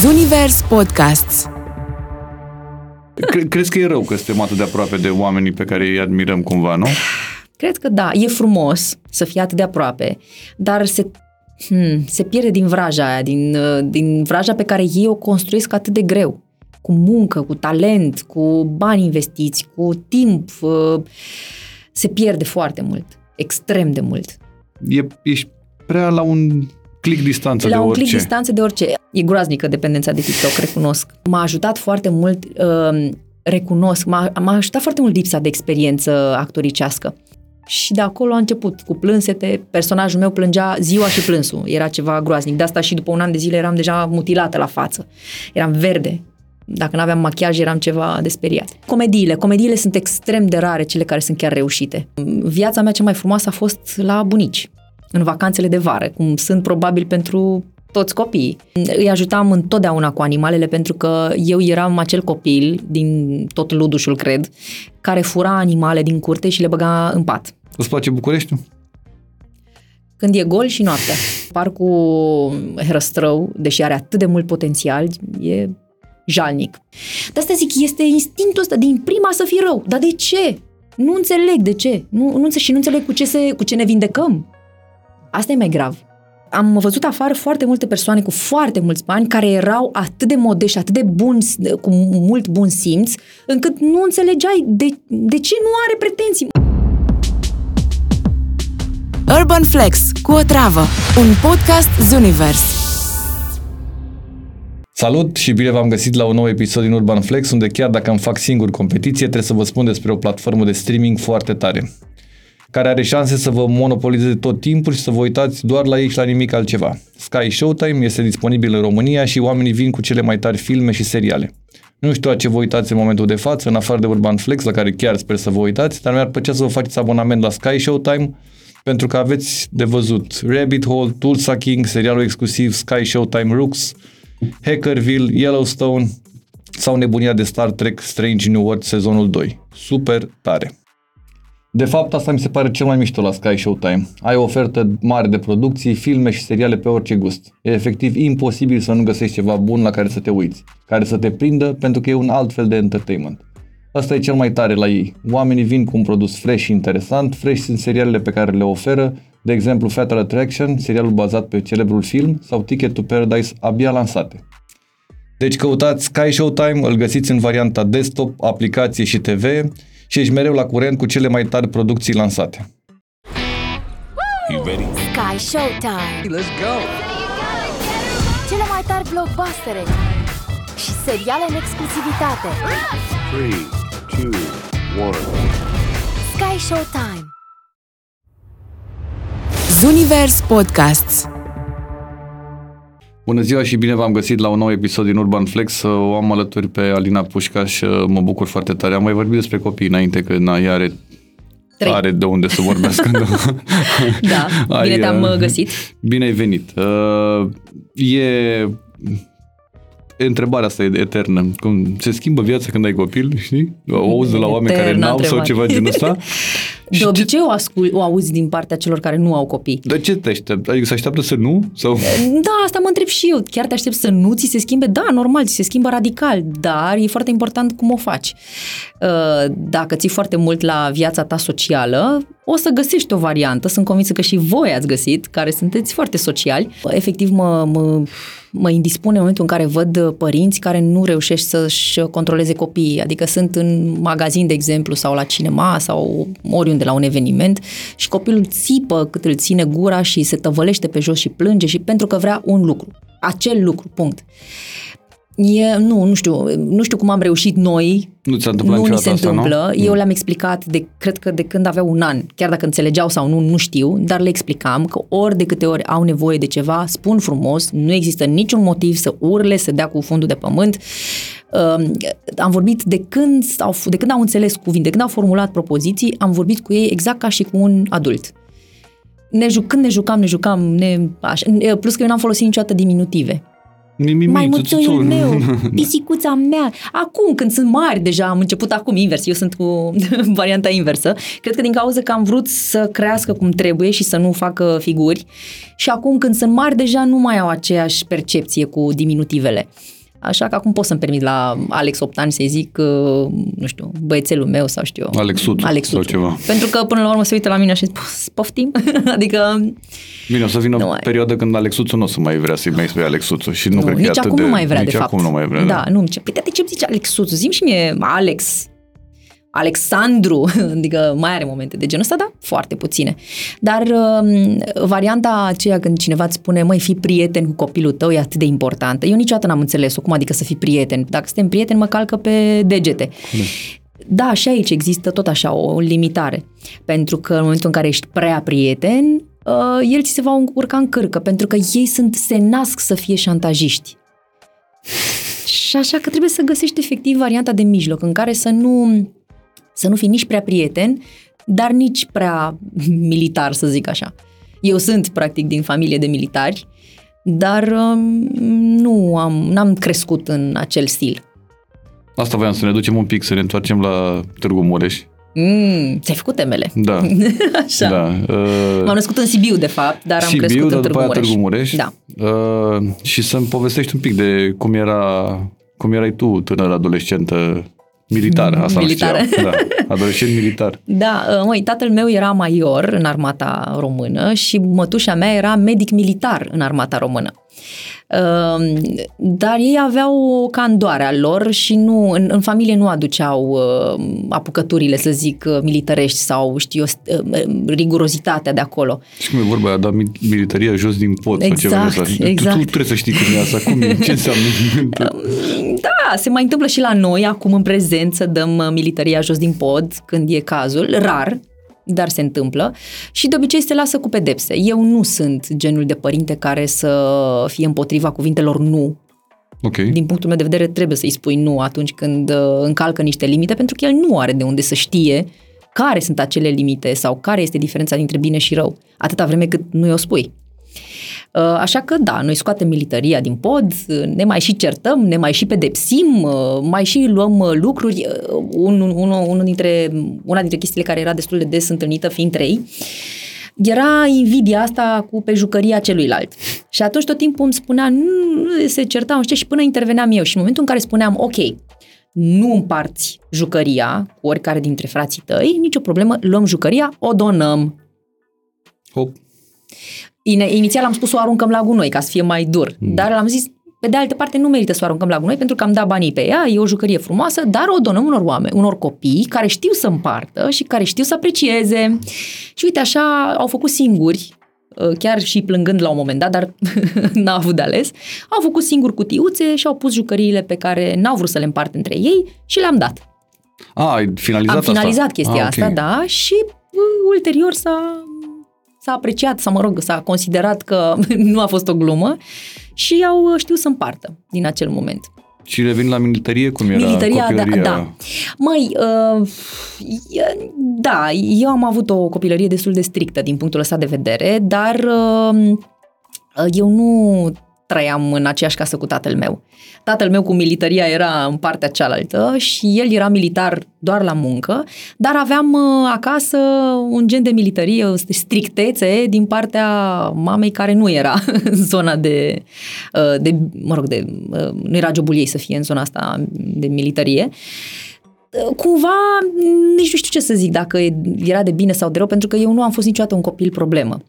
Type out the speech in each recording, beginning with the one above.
Zunivers Podcasts Cre- crezi că e rău că suntem atât de aproape de oamenii pe care îi admirăm cumva, nu? Cred că da, e frumos să fii atât de aproape, dar se, hmm, se pierde din vraja aia, din, uh, din vraja pe care ei o construiesc atât de greu. Cu muncă, cu talent, cu bani investiți, cu timp. uh, Se pierde foarte mult, extrem de mult. E, ești prea la un click distanță La de un orice. click distanță de orice. E groaznică dependența de TikTok, recunosc. M-a ajutat foarte mult, uh, recunosc, m-a, m-a ajutat foarte mult lipsa de experiență actoricească. Și de acolo a început cu plânsete, personajul meu plângea ziua și plânsul, era ceva groaznic. De asta și după un an de zile eram deja mutilată la față. Eram verde. Dacă nu aveam machiaj, eram ceva de speriat. Comediile. Comediile sunt extrem de rare, cele care sunt chiar reușite. Viața mea cea mai frumoasă a fost la bunici, în vacanțele de vară, cum sunt probabil pentru toți copiii. Îi ajutam întotdeauna cu animalele pentru că eu eram acel copil, din tot ludușul cred, care fura animale din curte și le băga în pat. Îți place Bucureștiul? Când e gol și noaptea. Parcul Herăstrău, deși are atât de mult potențial, e jalnic. De asta zic, este instinctul ăsta din prima să fii rău. Dar de ce? Nu înțeleg de ce. Nu, nu înțeleg și nu înțeleg cu ce, se, cu ce ne vindecăm. Asta e mai grav. Am văzut afară foarte multe persoane cu foarte mulți bani care erau atât de modești, atât de buni, cu mult bun simț, încât nu înțelegeai de, de ce nu are pretenții. Urban Flex cu o travă Un podcast Zunivers Salut și bine v-am găsit la un nou episod din Urban Flex, unde chiar dacă îmi fac singur competiție, trebuie să vă spun despre o platformă de streaming foarte tare, care are șanse să vă monopolizeze tot timpul și să vă uitați doar la ei și la nimic altceva. Sky Showtime este disponibil în România și oamenii vin cu cele mai tari filme și seriale. Nu știu la ce vă uitați în momentul de față, în afară de Urban Flex, la care chiar sper să vă uitați, dar mi-ar plăcea să vă faceți abonament la Sky Showtime, pentru că aveți de văzut Rabbit Hole, Tulsa King, serialul exclusiv Sky Showtime Rooks, Hackerville, Yellowstone sau nebunia de Star Trek Strange New World sezonul 2. Super tare! De fapt, asta mi se pare cel mai mișto la Sky Showtime. Ai o ofertă mare de producții, filme și seriale pe orice gust. E efectiv imposibil să nu găsești ceva bun la care să te uiți, care să te prindă pentru că e un alt fel de entertainment. Asta e cel mai tare la ei. Oamenii vin cu un produs fresh și interesant, fresh sunt serialele pe care le oferă, de exemplu Fatal Attraction, serialul bazat pe celebrul film, sau Ticket to Paradise, abia lansate. Deci căutați Sky Showtime, îl găsiți în varianta desktop, aplicație și TV și ești mereu la curent cu cele mai tari producții lansate. You ready? Sky Showtime Let's go! Cele mai tari blockbustere Și seriale în exclusivitate Three, two, one. Sky Showtime Zunivers Podcasts Bună ziua și bine v-am găsit la un nou episod din Urban Flex. O am alături pe Alina Pușca și uh, mă bucur foarte tare. Am mai vorbit despre copii înainte, că na, ea are, Trei. are de unde să vorbească. Da, bine Ai, te-am uh, uh, găsit. Bine ai venit. Uh, e întrebarea asta e eternă. Cum se schimbă viața când ai copil, știi? O auzi de la oameni care Eterna n-au sau întrebare. ceva genul ăsta. De Și ce- obicei o, ascul, o auzi din partea celor care nu au copii. Dar ce te aștept? Adică se așteaptă să nu? Sau... Da, asta mă întreb și eu. Chiar te aștept să nu ți se schimbe? Da, normal, ți se schimbă radical, dar e foarte important cum o faci. Uh, Dacă ții foarte mult la viața ta socială, o să găsești o variantă. Sunt convinsă că și voi ați găsit, care sunteți foarte sociali. Efectiv, mă, mă, mă indispune în momentul în care văd părinți care nu reușești să-și controleze copiii. Adică sunt în magazin, de exemplu, sau la cinema sau oriunde la un eveniment și copilul țipă cât îl ține gura și se tăvălește pe jos și plânge și pentru că vrea un lucru. Acel lucru, punct. E, nu, nu știu, nu știu cum am reușit noi. Nu ți s-a întâmplat nu ni niciodată se asta, nu? întâmplă. Eu le-am explicat, de, cred că de când aveau un an, chiar dacă înțelegeau sau nu, nu știu, dar le explicam că ori de câte ori au nevoie de ceva, spun frumos, nu există niciun motiv să urle, să dea cu fundul de pământ. Uh, am vorbit de când, au, de când au înțeles cuvinte, de când au formulat propoziții, am vorbit cu ei exact ca și cu un adult. Ne juc, când ne jucam, ne jucam, ne, așa, plus că eu n-am folosit niciodată diminutive. Mimimi, maimuțoiul țuțuțul. meu, pisicuța mea. Acum, când sunt mari, deja am început acum invers. Eu sunt cu varianta inversă. Cred că din cauza că am vrut să crească cum trebuie și să nu facă figuri. Și acum, când sunt mari, deja nu mai au aceeași percepție cu diminutivele. Așa că acum pot să-mi permit la Alex 8 ani să-i zic, uh, nu știu, băiețelul meu sau știu eu. Alexuțu sau ceva. Pentru că până la urmă se uită la mine și zic, poftim? adică Bine, o să vină Nu o mai- perioadă când Alexuțu nu o să mai vrea să-i mai spui Alexuțu și nu, nu, cred că nici e atât acum de... nu mai vrea, nici de fapt. acum nu mai vrea, Da, nu, ce, păi de ce îmi zici Alexuțu? Zim și mie Alex. Alexandru, adică mai are momente de genul ăsta, dar foarte puține. Dar um, varianta aceea când cineva îți spune, măi, fii prieten cu copilul tău e atât de importantă. Eu niciodată n-am înțeles-o, cum adică să fii prieten? Dacă suntem prieteni, mă calcă pe degete. Da, și aici există tot așa o limitare. Pentru că în momentul în care ești prea prieten, uh, el ți se va urca în cârcă, pentru că ei sunt, se nasc să fie șantajiști. Și așa că trebuie să găsești efectiv varianta de mijloc în care să nu, să nu fii nici prea prieten, dar nici prea militar, să zic așa. Eu sunt, practic, din familie de militari, dar um, nu am, n-am crescut în acel stil. Asta voiam să ne ducem un pic, să ne întoarcem la Târgu Mureș. Mm, ți-ai făcut temele. Da, Așa. da. Uh, M-am născut în Sibiu, de fapt, dar am Sibiu, crescut dar în după Târgu aia Mureș. Târgu Mureș. Da. Uh, și să-mi povestești un pic de cum era, cum erai tu, tânără adolescentă militară. Asta Militară. Nu știam. da, adolescent militar. Da, uh, măi, tatăl meu era major în armata română și mătușa mea era medic militar în armata română. Uh, Dar ei aveau o candoare a lor și nu, în, în familie nu aduceau uh, apucăturile, să zic, uh, militarești sau, știu eu, uh, rigurozitatea de acolo. Și cum e vorba aia, da, mi- militaria jos din pod. sau ceva de Exact, asta. Tu- exact. Tu, trebuie să știi cum e asta, cum e, ce înseamnă. Da, se mai întâmplă și la noi, acum în prezent, să dăm uh, militaria jos din pod când e cazul, rar, dar se întâmplă și de obicei se lasă cu pedepse. Eu nu sunt genul de părinte care să fie împotriva cuvintelor nu. ok. Din punctul meu de vedere trebuie să-i spui nu atunci când uh, încalcă niște limite, pentru că el nu are de unde să știe care sunt acele limite sau care este diferența dintre bine și rău, atâta vreme cât nu i-o spui. Uh, Așa că da, noi scoatem militaria din pod, uh, ne mai și certăm, ne mai și pedepsim, uh, mai și luăm uh, lucruri. Uh, Un, un, unul dintre, una dintre chestiile care era destul de des întâlnită fiind trei, era invidia asta cu pe jucăria celuilalt. Și atunci tot timpul îmi spunea, nu, nu, se certau, nu știu, și până interveneam eu. Și în momentul în care spuneam, ok, nu împarți jucăria cu oricare dintre frații tăi, nicio problemă, luăm jucăria, o donăm. Hop. Ine- Inițial am spus să o aruncăm la gunoi ca să fie mai dur, mm. dar am zis, pe de altă parte nu merită să o aruncăm la gunoi pentru că am dat banii pe ea, e o jucărie frumoasă, dar o donăm unor oameni, unor copii care știu să împartă și care știu să aprecieze. Și uite așa au făcut singuri, uh, chiar și plângând la un moment dat, dar n-a avut de ales, au făcut singuri cutiuțe și au pus jucăriile pe care n-au vrut să le împartă între ei și le-am dat. A, ai finalizat Am finalizat asta? chestia Ah, asta, ok. da, și uh, ulterior s-a, s-a apreciat, sau mă rog, s-a considerat că nu a fost o glumă și au uh, știut să împartă din acel moment. Și revin la militarie, cum era Militaria, da, copilăria? da. Măi, uh, e- da, eu am avut o copilărie destul de strictă din punctul ăsta de vedere, dar uh, eu nu trăiam în aceeași casă cu tatăl meu. Tatăl meu cu militaria era în partea cealaltă și el era militar doar la muncă, dar aveam uh, acasă un gen de militarie, o strictețe din partea mamei care nu era în zona de, uh, de mă rog, de, uh, nu era jobul ei să fie în zona asta de militarie. Uh, Cumva, nici nu știu ce să zic, dacă era de bine sau de rău, pentru că eu nu am fost niciodată un copil problemă.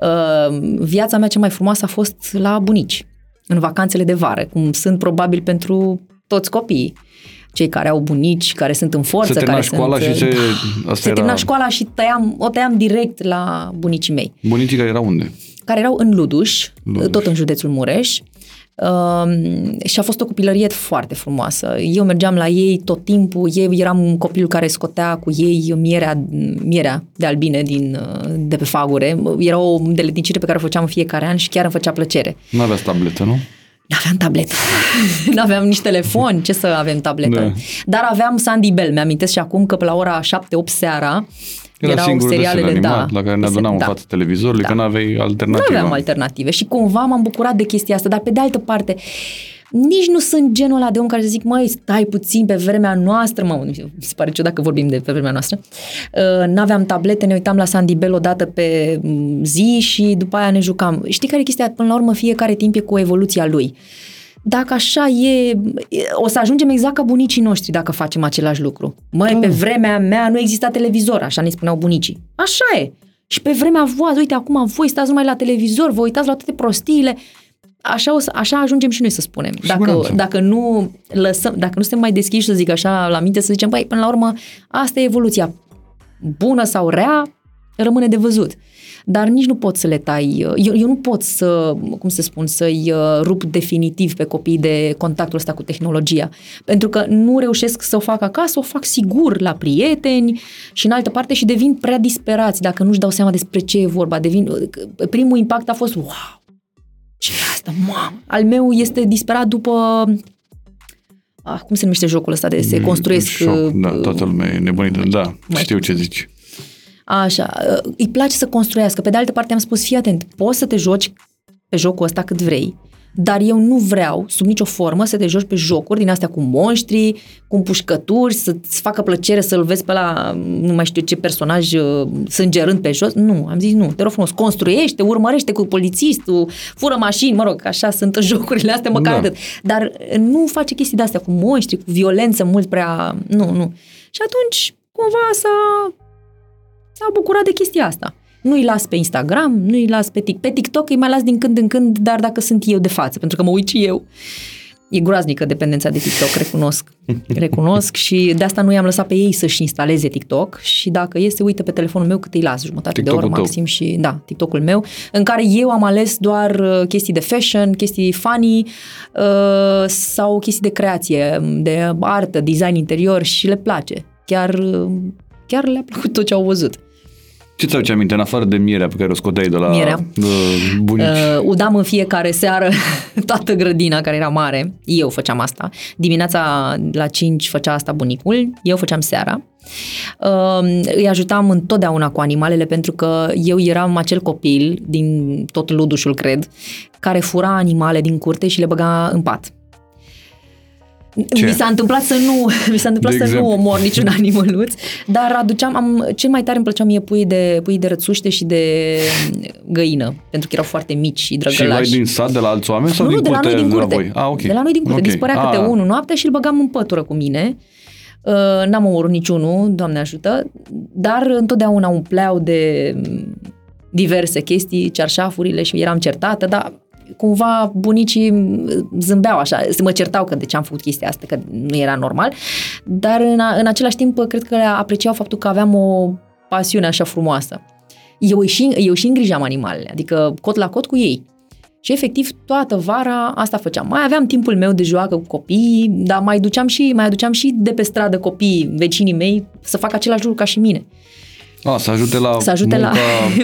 Uh, Viața mea cea mai frumoasă a fost la bunici, în vacanțele de vară, cum sunt probabil pentru toți copiii. Cei care au bunici, care sunt în forță, Se termina care școala sunt... și se... Da, Asta se era... termina școala și tăiam, o tăiam direct la bunicii mei Bunicii care erau unde? care erau în Luduș, Luduș. tot în județul Mureș. Uh, și a fost o copilărie foarte frumoasă. Eu mergeam la ei tot timpul, eu eram copilul care scotea cu ei mierea, mierea de albine din, uh, de pe fagure. Era o deleticire pe care o făceam în fiecare an și chiar îmi făcea plăcere. Nu aveați tabletă, nu? N-aveam tabletă. N-aveam nici telefon, ce să avem tabletă. Da. Dar aveam Sandy Bell. Mi-amintesc și acum că pe la ora 7-8 seara Era Erau singurul desen serialele, animat da, la care ne desen- adunam în da. fața televizorului, Da. că n-aveai alternativă. Nu aveam alternative și cumva m-am bucurat de chestia asta, dar pe de altă parte, nici nu sunt genul ăla de om care să zic, măi, stai puțin pe vremea noastră, mă, mi se pare ciudat că vorbim de pe vremea noastră. Uh, N-aveam tablete, ne uitam la Sandy Bell o dată pe mm, zi și după aia ne jucam. Știi care e chestia? Până la urmă, fiecare timp e cu evoluția lui. Dacă așa e, o să ajungem exact ca bunicii noștri dacă facem același lucru. Măi, pe vremea mea nu exista televizor, așa ne spuneau bunicii. Așa e. Și pe vremea voastră, uite, acum voi stați numai la televizor, vă uitați la toate prostiile. Așa, o să, așa ajungem și noi să spunem. Dacă, siguranță. dacă nu lăsăm, dacă nu suntem mai deschiși, să zic așa, la minte, să zicem, băi, până la urmă, asta e evoluția. Bună sau rea, rămâne de văzut. Dar nici nu pot să le tai, eu, eu nu pot să, cum să spun, să-i uh, rup definitiv pe copii de contactul ăsta cu tehnologia. Pentru că nu reușesc să o fac acasă, o fac sigur la prieteni și în altă parte și devin prea disperați dacă nu-și dau seama despre ce e vorba. Devin, primul impact a fost, wow, ce e asta, mamă? Al meu este disperat după Ah, cum se numește jocul ăsta de se construiesc... Șoc, da, uh, toată lumea e nebunită. Da, mai- știu ce zici. Așa, uh, îi place să construiască. Pe de altă parte am spus, fii atent, poți să te joci pe jocul ăsta cât vrei, dar eu nu vreau, sub nicio formă, să te joci pe jocuri din astea cu monștri, cu împușcături, să-ți facă plăcere să-l vezi pe la nu mai știu ce personaj uh, sângerând pe jos. Nu, am zis nu, te rog frumos, construiește, urmărește cu polițistul, fură mașini, mă rog, așa sunt jocurile astea, măcar Da. atât. Dar uh, nu face chestii de astea cu monștri, cu violență mult prea... Nu, nu. Și atunci, cumva s-a s-au bucurat de chestia asta. Nu-i las pe Instagram, nu-i las pe TikTok. Pe TikTok îi mai las din când în când, dar dacă sunt eu de față, pentru că mă uit și eu. E groaznică dependența de TikTok, recunosc. Recunosc și de asta nu i-am lăsat pe ei să-și instaleze TikTok și dacă este, uită pe telefonul meu cât îi las, jumătate de oră TikTok-ul tău. maxim și, da, TikTok-ul meu, în care eu am ales doar uh, chestii de fashion, chestii funny uh, sau chestii de creație, de artă, design interior și le place. Chiar, uh, chiar le-a plăcut tot ce au văzut. Ce ți-aduce aminte, în afară de mierea pe care o scoteai de la Mierea. uh, bunici? Uh, udam în fiecare seară toată grădina care era mare. Eu făceam asta. Dimineața la 5 făcea asta bunicul, eu făceam seara. Uh, îi ajutam întotdeauna cu animalele pentru că eu eram acel copil din tot ludușul, cred, care fura animale din curte și le băga în pat. Ce? Mi s-a întâmplat să nu, mi s-a întâmplat De să exemplu? nu omor niciun animăluț, dar aduceam, am, cel mai tare îmi plăceau mie pui de, pui de rățuște și de găină, pentru că erau foarte mici și și drăgălași. luai din sat de la alți oameni sau nu, din nu, de la curte noi din curte. voi? Ah, ok. De la noi din curte. Ok. Dispărea Ah, câte unul noaptea și îl băgam în pătură cu mine. Uh, n-am omorât niciunul, Doamne ajută, dar întotdeauna umpleau de mm, diverse chestii, cearșafurile și eram certată, dar cumva bunicii mm, zâmbeau așa, se mă certau că de ce am făcut chestia asta, că nu era normal, dar în, a, în același timp cred că apreciau faptul că aveam o pasiune așa frumoasă. Eu și, eu și îngrijam animalele, adică cot la cot cu ei. Și efectiv toată vara asta făceam. Mai aveam timpul meu de joacă cu copii, dar mai duceam și mai aduceam și de pe stradă copii, vecinii mei, să facă același lucru ca și mine. A, să ajute la Să ajute la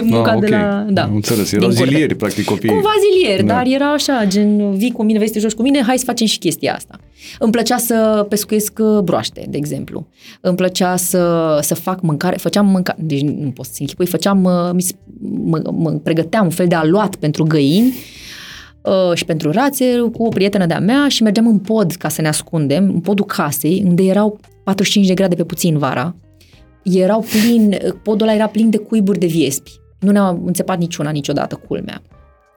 munca, munca ah, de ok. la- da, Am înțeles, din erau curte. zilieri, practic, copiii. Cumva zilieri, Da. dar era așa, gen, vii cu mine, vei să te joci cu mine, hai să facem și chestia asta. Îmi plăcea să pescuiesc uh, broaște, de exemplu. Îmi plăcea să, să fac mâncare, făceam mâncare, deci nu pot să închipui, făceam, uh, mi s- mă, mă pregăteam un fel de aluat pentru găini uh, și pentru rațe cu o prietenă de-a mea și mergeam în pod ca să ne ascundem, în podul casei, unde erau 45 de grade pe puțin vara. Erau plin, podul ăla era plin de cuiburi de viespi. Nu ne-a înțepat niciuna niciodată, culmea.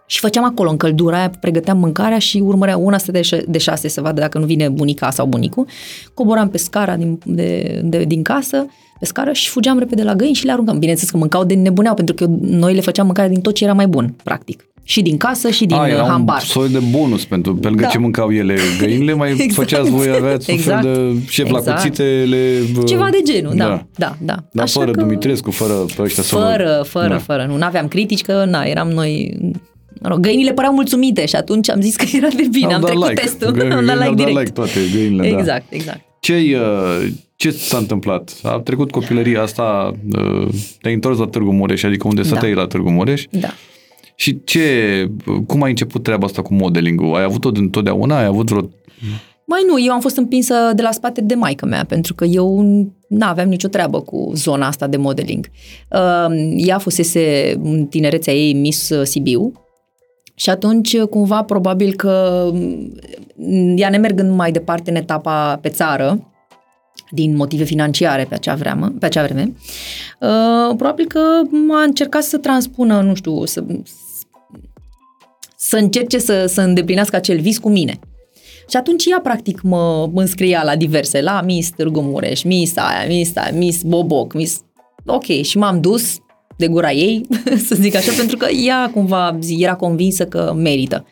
Și făceam acolo în căldura aia, pregăteam mâncarea și urmărea una să de, ș- de șase să vadă dacă nu vine bunica sau bunicul. Coboram pe scara din, de, de, din casă, pe scară și fugeam repede la găini și le aruncam. Bineînțeles că mâncau de nebuneau, pentru că noi le făceam mâncare din tot ce era mai bun, practic. Și din casă și din A, uh, era hambar. un soi de bonus pentru, pe lângă Da. ce mâncau ele găinile, mai Exact. făceați voi, aveați Exact. un fel de șef la Exact. cuțitele. bă, Ceva de genul, da, da, da. Dar Așa fără că- Dumitrescu, fără pe ăștia să vă- Fără, fără, Da. fără. Nu aveam critici că, na, eram noi... Mă rog, găinile păreau mulțumite și atunci am zis că era de bine, Au am dat trecut like. testul, Găinile am dat like au dat direct. like toate găinile, da. exact, exact. Ce, ce s-a întâmplat? A trecut copilăria asta, uh, te-ai întors la Târgu Mureș, adică unde Da. stăteai la Târgu Mureș. Da. Și ce, cum ai început treaba asta cu modeling-ul? Ai avut-o întotdeauna? Ai avut vreo Mai nu, eu am fost împinsă de la spate de maica mea, pentru că eu nu aveam nicio treabă cu zona asta de modeling. Uh, ea fusese în tinerețea ei Miss Sibiu și atunci cumva probabil că mm, ea nemergând mai departe în etapa pe țară, din motive financiare pe acea vreme, pe acea vreme uh, probabil că a încercat să transpună, nu știu, să, să încerce să, să îndeplinească acel vis cu mine. Și atunci ea, practic, mă înscria la diverse, la Miss Târgu Mureș, Miss aia, Miss aia, Miss Boboc, Miss... Ok, și m-am dus de gura ei, să zic așa, pentru că ea cumva era convinsă că merită.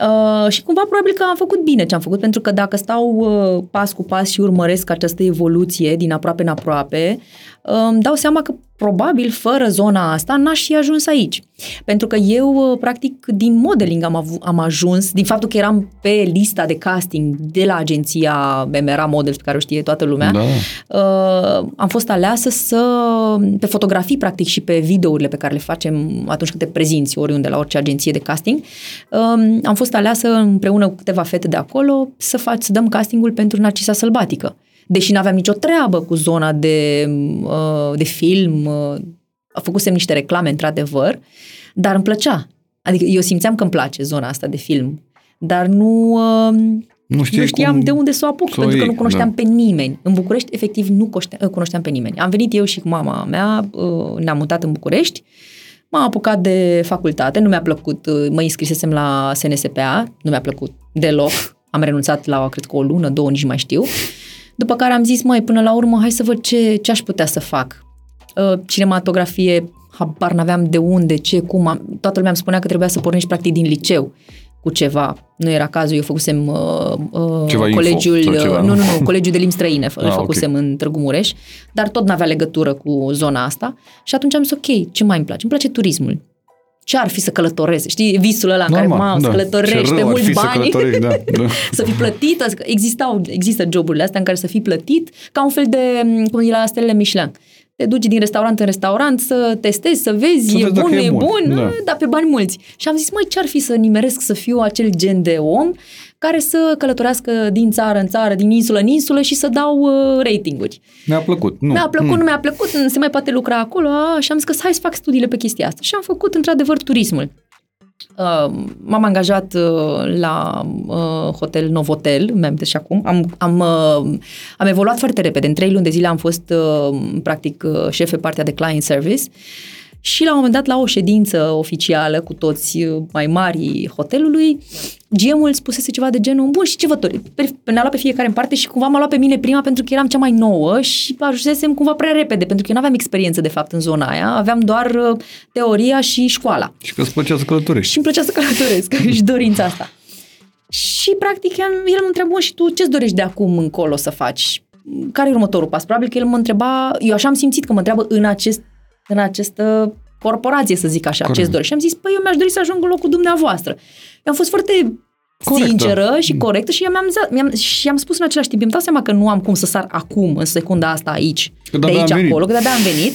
Uh, și cumva probabil că am făcut bine ce am făcut, pentru că dacă stau uh, pas cu pas și urmăresc această evoluție din aproape în aproape, uh, îmi dau seama că probabil fără zona asta n-aș fi ajuns aici. Pentru că eu, uh, practic, din modeling am, avu- am ajuns, din faptul că eram pe lista de casting de la agenția MRA Models, pe care o știe toată lumea, Da. uh, am fost aleasă să, pe fotografii, practic, și pe videourile pe care le facem atunci când te prezinți oriunde la orice agenție de casting, uh, am fost aleasă împreună cu câteva fete de acolo să, fac, să dăm castingul pentru Narcisa Sălbatică. Deși nu aveam nicio treabă cu zona de, uh, de film, uh, făcusem niște reclame, într-adevăr, dar îmi plăcea. Adică eu simțeam că îmi place zona asta de film, dar nu, uh, Nu, știai nu știam cum de unde să o apuc, să o pentru că iei, nu cunoșteam da. pe nimeni. În București, efectiv, nu coște- cunoșteam pe nimeni. Am venit eu și cu mama mea, uh, ne-am mutat în București, m-am apucat de facultate, nu mi-a plăcut, uh, mă înscrisesem la SNSPA, nu mi-a plăcut deloc, am renunțat la, cred că o lună, două, nici nu mai știu. După care am zis, măi, până la urmă, hai să văd ce, ce aș putea să fac. Uh, cinematografie, habar n-aveam de unde, ce, cum. Am, toată lumea îmi spunea că trebuia să pornești practic din liceu cu ceva. Nu era cazul, eu făcusem uh, uh, Ceva info colegiul, sau ceva, uh, nu? nu, nu, nu, colegiul de limbi străine, îl Ah, ok. făcusem în Târgu Mureș, dar tot n-avea legătură cu zona asta. Și atunci am zis, ok, ce mai îmi place? Îmi place turismul. Ce ar fi să călătoresc? Știi, visul ăla în care, mamă, să călătorești Ce pe rău ar mulți fi să bani călătorești, da, da. să fii plătit, adică existau, există joburile astea în care să fii plătit ca un fel de, m, cum e la stelele Michelin. Te duci din restaurant în restaurant să testezi, să vezi, Să e vezi dacă bun, nu e e bun, bun, da. dar pe bani mulți. Și am zis, măi, ce-ar fi să nimeresc să fiu acel gen de om care să călătorească din țară în țară, din insulă în insulă și să dau uh, ratinguri. Mi-a plăcut. Nu. Mi-a plăcut, Mm. nu mi-a plăcut, se mai poate lucra acolo a, și am zis că hai să fac studiile pe chestia asta. Și am făcut într-adevăr turismul. Uh, m-am angajat uh, la uh, hotel Novotel, mi-am și acum. Am, am, uh, am evoluat foarte repede. În trei luni de zile am fost uh, practic uh, șef pe partea de client service și la un moment dat la o ședință oficială cu toți uh, mai mari hotelului, GM-ul spusese ceva de genul, bun, și ce vă dori? Pe- Ne-a luat pe fiecare în parte și cumva m-a luat pe mine prima pentru că eram cea mai nouă și ajunsesem cumva prea repede, pentru că eu nu aveam experiență de fapt în zona aia, aveam doar uh, teoria și școala. Și că îți plăcea să călătorești. Și îmi plăcea să călătoresc și dorința asta. Și practic el el mă întreba, "Bun, și tu ce-ți dorești de acum încolo să faci? Care e următorul pas? Probabil că el mă întreba, eu așa am simțit că mă întreabă în, acest, în această corporație, să zic așa, Corect. ce-ți dorești? Și am zis, păi eu mi-aș dori să ajung în locul dumneavoastră. Eu am fost foarte Corectă. sinceră și corectă și mi-am, zis- mi-am, și am spus în același timp, îmi dau seama că nu am cum să sar acum, în secunda asta aici, Că de de-abia aici am venit. acolo, că de-abia am venit.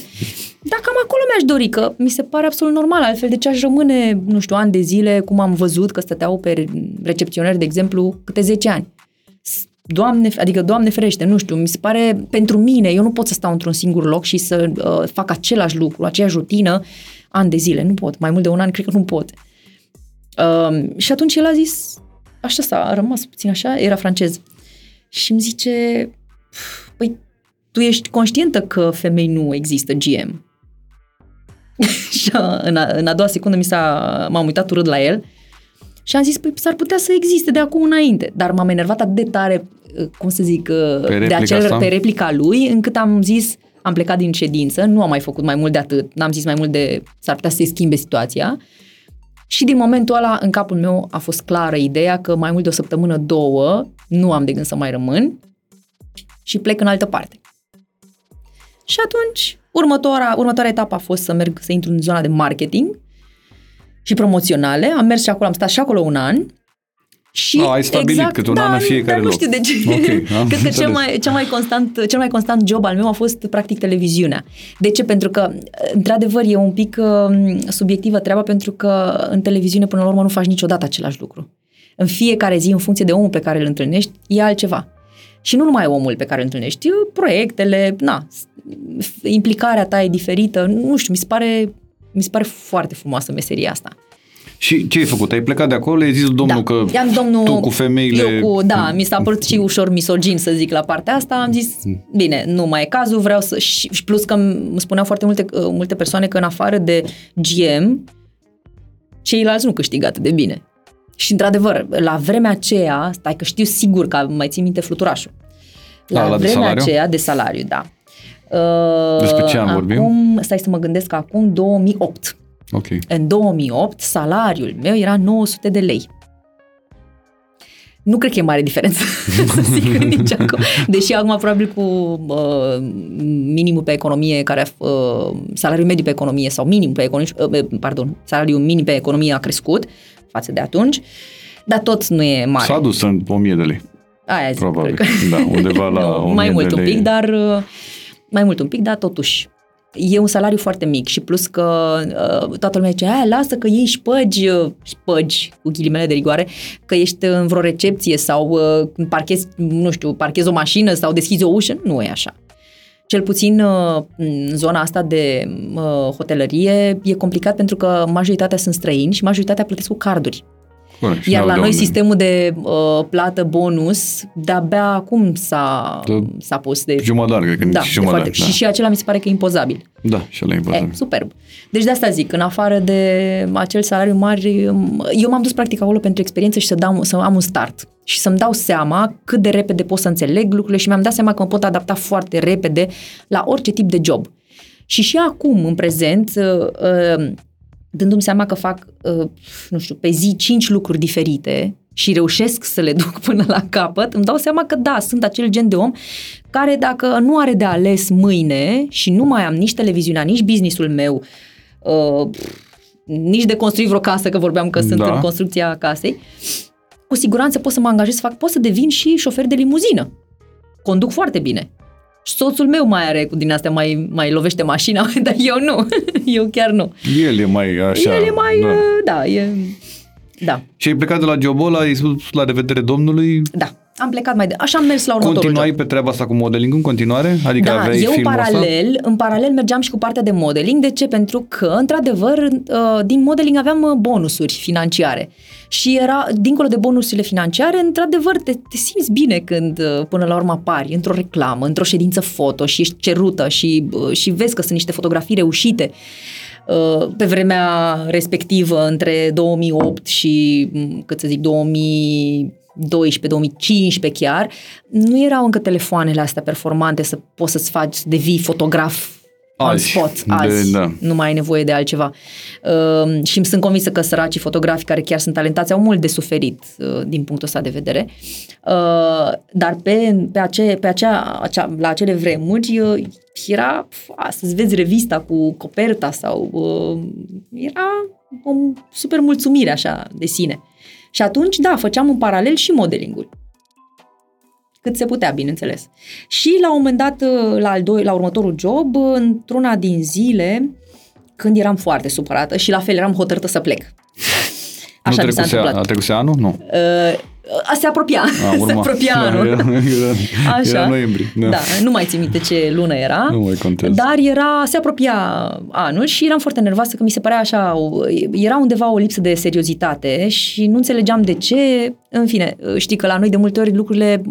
Dar cam acolo mi-aș dori, că mi se pare absolut normal, altfel de ce aș rămâne, nu știu, ani de zile, cum am văzut că stăteau pe recepționeri, de exemplu, câte 10 ani. Doamne, adică, Doamne ferește, nu știu, mi se pare, pentru mine, eu nu pot să stau într-un singur loc și să uh, fac același lucru, aceeași rutină, ani de zile, nu pot. Mai mult de un an, cred că nu pot. Uh, și atunci el a zis, așa s-a a rămas puțin așa, era francez. Și îmi zice, păi, tu ești conștientă că femei nu există GM. și a- în, a, în a doua secundă mi s-a, m-am uitat urât la el și am zis, păi s-ar putea să existe de acum înainte. Dar m-am enervat atât de tare, uh, cum să zic, uh, Pe de replica acel, asta? pe replica lui, încât am zis, am plecat din ședință, nu am mai făcut mai mult de atât, n-am zis mai mult de, s-ar putea să se schimbe situația. Și din momentul ăla, în capul meu a fost clară ideea că mai mult de o săptămână, două, nu am de gând să mai rămân și plec în altă parte. Și atunci, următoarea, următoarea etapă a fost să merg, să intru în zona de marketing și promoționale. Am mers și acolo, am stat și acolo un an. Și Ah, ai stabilit câte un da, an în fiecare dar nu loc. știu de ce. Ok, am Cred că cel înțeles. mai, cel, mai constant, cel mai constant job al meu a fost practic televiziunea. De ce? Pentru că, într-adevăr, e un pic uh, subiectivă treaba pentru că în televiziune, până la urmă, nu faci niciodată același lucru. În fiecare zi, în funcție de omul pe care îl întâlnești, e altceva. Și nu numai omul pe care îl întâlnești, proiectele, na, implicarea ta e diferită, nu știu, mi se pare, mi se pare foarte frumoasă meseria asta. Și ce ai făcut? Ai plecat de acolo, ai zis domnul da. că I-am domnul, tu cu femeile... Eu cu, da, mi s-a părut și ușor misogin să zic la partea asta, am zis, bine, nu mai e cazul, vreau să... Și, și plus că îmi spuneau foarte multe, uh, multe persoane că în afară de GM, ceilalți nu câștigă atât de bine. Și într-adevăr, la vremea aceea, stai că știu sigur că mai țin minte fluturașul. La, Da, la de vremea salariu? aceea de salariu, da. Uh, Despre ce an vorbim? acum, Stai să mă gândesc, acum 2008. Ok. În 2008, salariul meu era 900 de lei. Nu cred că e mare diferență, să zic nici acum. Deși acum probabil cu uh, minimul pe economie, care a, uh, salariul mediu pe economie sau minim pe economie, uh, pardon, salariul minim pe economie a crescut față de atunci, dar tot nu e mare. S-a dus în 1000 de lei. Aia zic, Probabil. cred că- Da, undeva la Nu, 1000 mai mult de un lei. pic, dar uh, mai mult un pic, dar totuși e un salariu foarte mic și plus că uh, toată lumea zice, aia, lasă că iei șpăgi, uh, șpăgi cu ghilimele de rigoare, că ești în vreo recepție sau uh, parchezi, nu știu, parchezi o mașină sau deschizi o ușă. Nu e așa. Cel puțin uh, în zona asta de uh, hotelărie e complicat pentru că majoritatea sunt străini și majoritatea plătesc cu carduri. Corect, și Iar n-au la de noi unde. sistemul de uh, plată bonus de-abia acum s-a, Da. s-a pus de... Jumătate, cred că da, nici de jumătate. foarte, da. Și și acela mi se pare că e impozabil. Da, și ăla e E, important. superb. Deci de asta zic, în afară de acel salariu mare, eu m-am dus practic acolo pentru experiență și să, dau, să am un start și să-mi dau seama cât de repede pot să înțeleg lucrurile și mi-am dat seama că mă pot adapta foarte repede la orice tip de job. Și și acum, în prezent, uh, uh, dându-mi seama că fac, uh, nu știu, pe zi cinci lucruri diferite și reușesc să le duc până la capăt, îmi dau seama că da, sunt acel gen de om care dacă nu are de ales mâine și nu mai am nici televiziunea, nici businessul meu, uh, nici de construit vreo casă, că vorbeam că sunt Da. în construcția casei, cu siguranță pot să mă angajez să fac, pot să devin și șofer de limuzină. Conduc foarte bine. Și soțul meu mai are cu din astea, mai, mai lovește mașina, dar eu nu. Eu chiar nu. El e mai așa. El e mai, Da. uh, da, e... Da, Și ai plecat de la jobul ăla, ai spus la revedere domnului, da. Am plecat mai de... Așa am mers la următorul continuai job. pe treaba asta cu modeling în continuare? Adică Da, aveai eu în filmul paralel, în paralel mergeam și cu partea de modeling. De ce? Pentru că, într-adevăr, uh, din modeling aveam uh, bonusuri financiare. Și era, dincolo de bonusurile financiare, într-adevăr, te, te simți bine când uh, până la urmă apari într-o reclamă, într-o ședință foto și ești cerută și, uh, și vezi că sunt niște fotografii reușite uh, pe vremea respectivă, între 2008 și, m, cât să zic, 2012-2015 chiar, nu erau încă telefoanele astea performante să poți să-ți faci, să devii fotograf on Azi. spot, De- azi. da. Nu mai ai nevoie de altceva. Uh, și îmi sunt convinsă că săracii fotografi care chiar sunt talentați au mult de suferit uh, din punctul ăsta de vedere. Uh, dar pe, pe, ace, pe acea, acea, la acele vremuri uh, era a, să-ți vezi revista cu coperta sau uh, era o super mulțumire așa de sine. Și atunci, da, făceam în paralel și modelingul cât se putea, bineînțeles. Și la un moment dat, la, al doi, la următorul job, într-una din zile, când eram foarte supărată și la fel eram hotărâtă să plec. Așa nu mi s-a trecuse, întâmplat. a trecuse anul? Nu. Uh, a, se apropia, A, se urma. apropia Da, anul. Era, era, Așa. era noiembrie. Da. Da, nu mai țin minte ce lună era. Nu mai contează. Dar era, se apropia anul și eram foarte nervoasă că mi se părea așa, era undeva o lipsă de seriozitate și nu înțelegeam de ce. În fine, știi că la noi de multe ori lucrurile,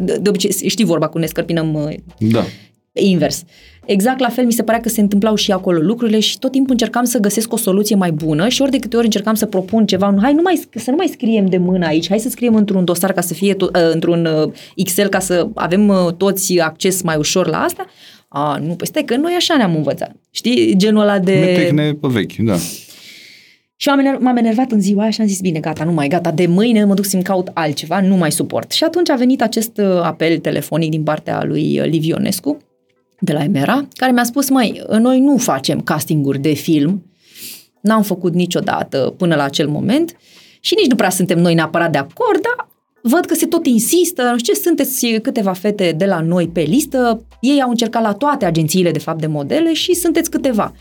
de de obicei, știi vorba cu ne scărpinăm Da. invers. Exact la fel mi se părea că se întâmplau și acolo lucrurile și tot timpul încercam să găsesc o soluție mai bună și ori de câte ori încercam să propun ceva, hai nu mai, să nu mai scriem de mână aici, hai să scriem într-un dosar ca să fie, to- uh, într-un uh, Excel ca să avem uh, toți acces mai ușor la asta. A, nu, păi stai că noi așa ne-am învățat. Știi, genul ăla de... Metehne pe vechi, da. Și am ener- m-am enervat în ziua aia și am zis, bine, gata, nu mai, gata, de mâine mă duc să-mi caut altceva, nu mai suport. Și atunci a venit acest uh, apel telefonic din partea lui uh, Liviu Ionescu, de la Emera, care mi-a spus, măi, noi nu facem castinguri de film, n-am făcut niciodată până la acel moment și nici nu prea suntem noi neapărat de acord, dar văd că se tot insistă, nu știu ce, sunteți câteva fete de la noi pe listă, ei au încercat la toate agențiile, de fapt, de modele și sunteți câteva.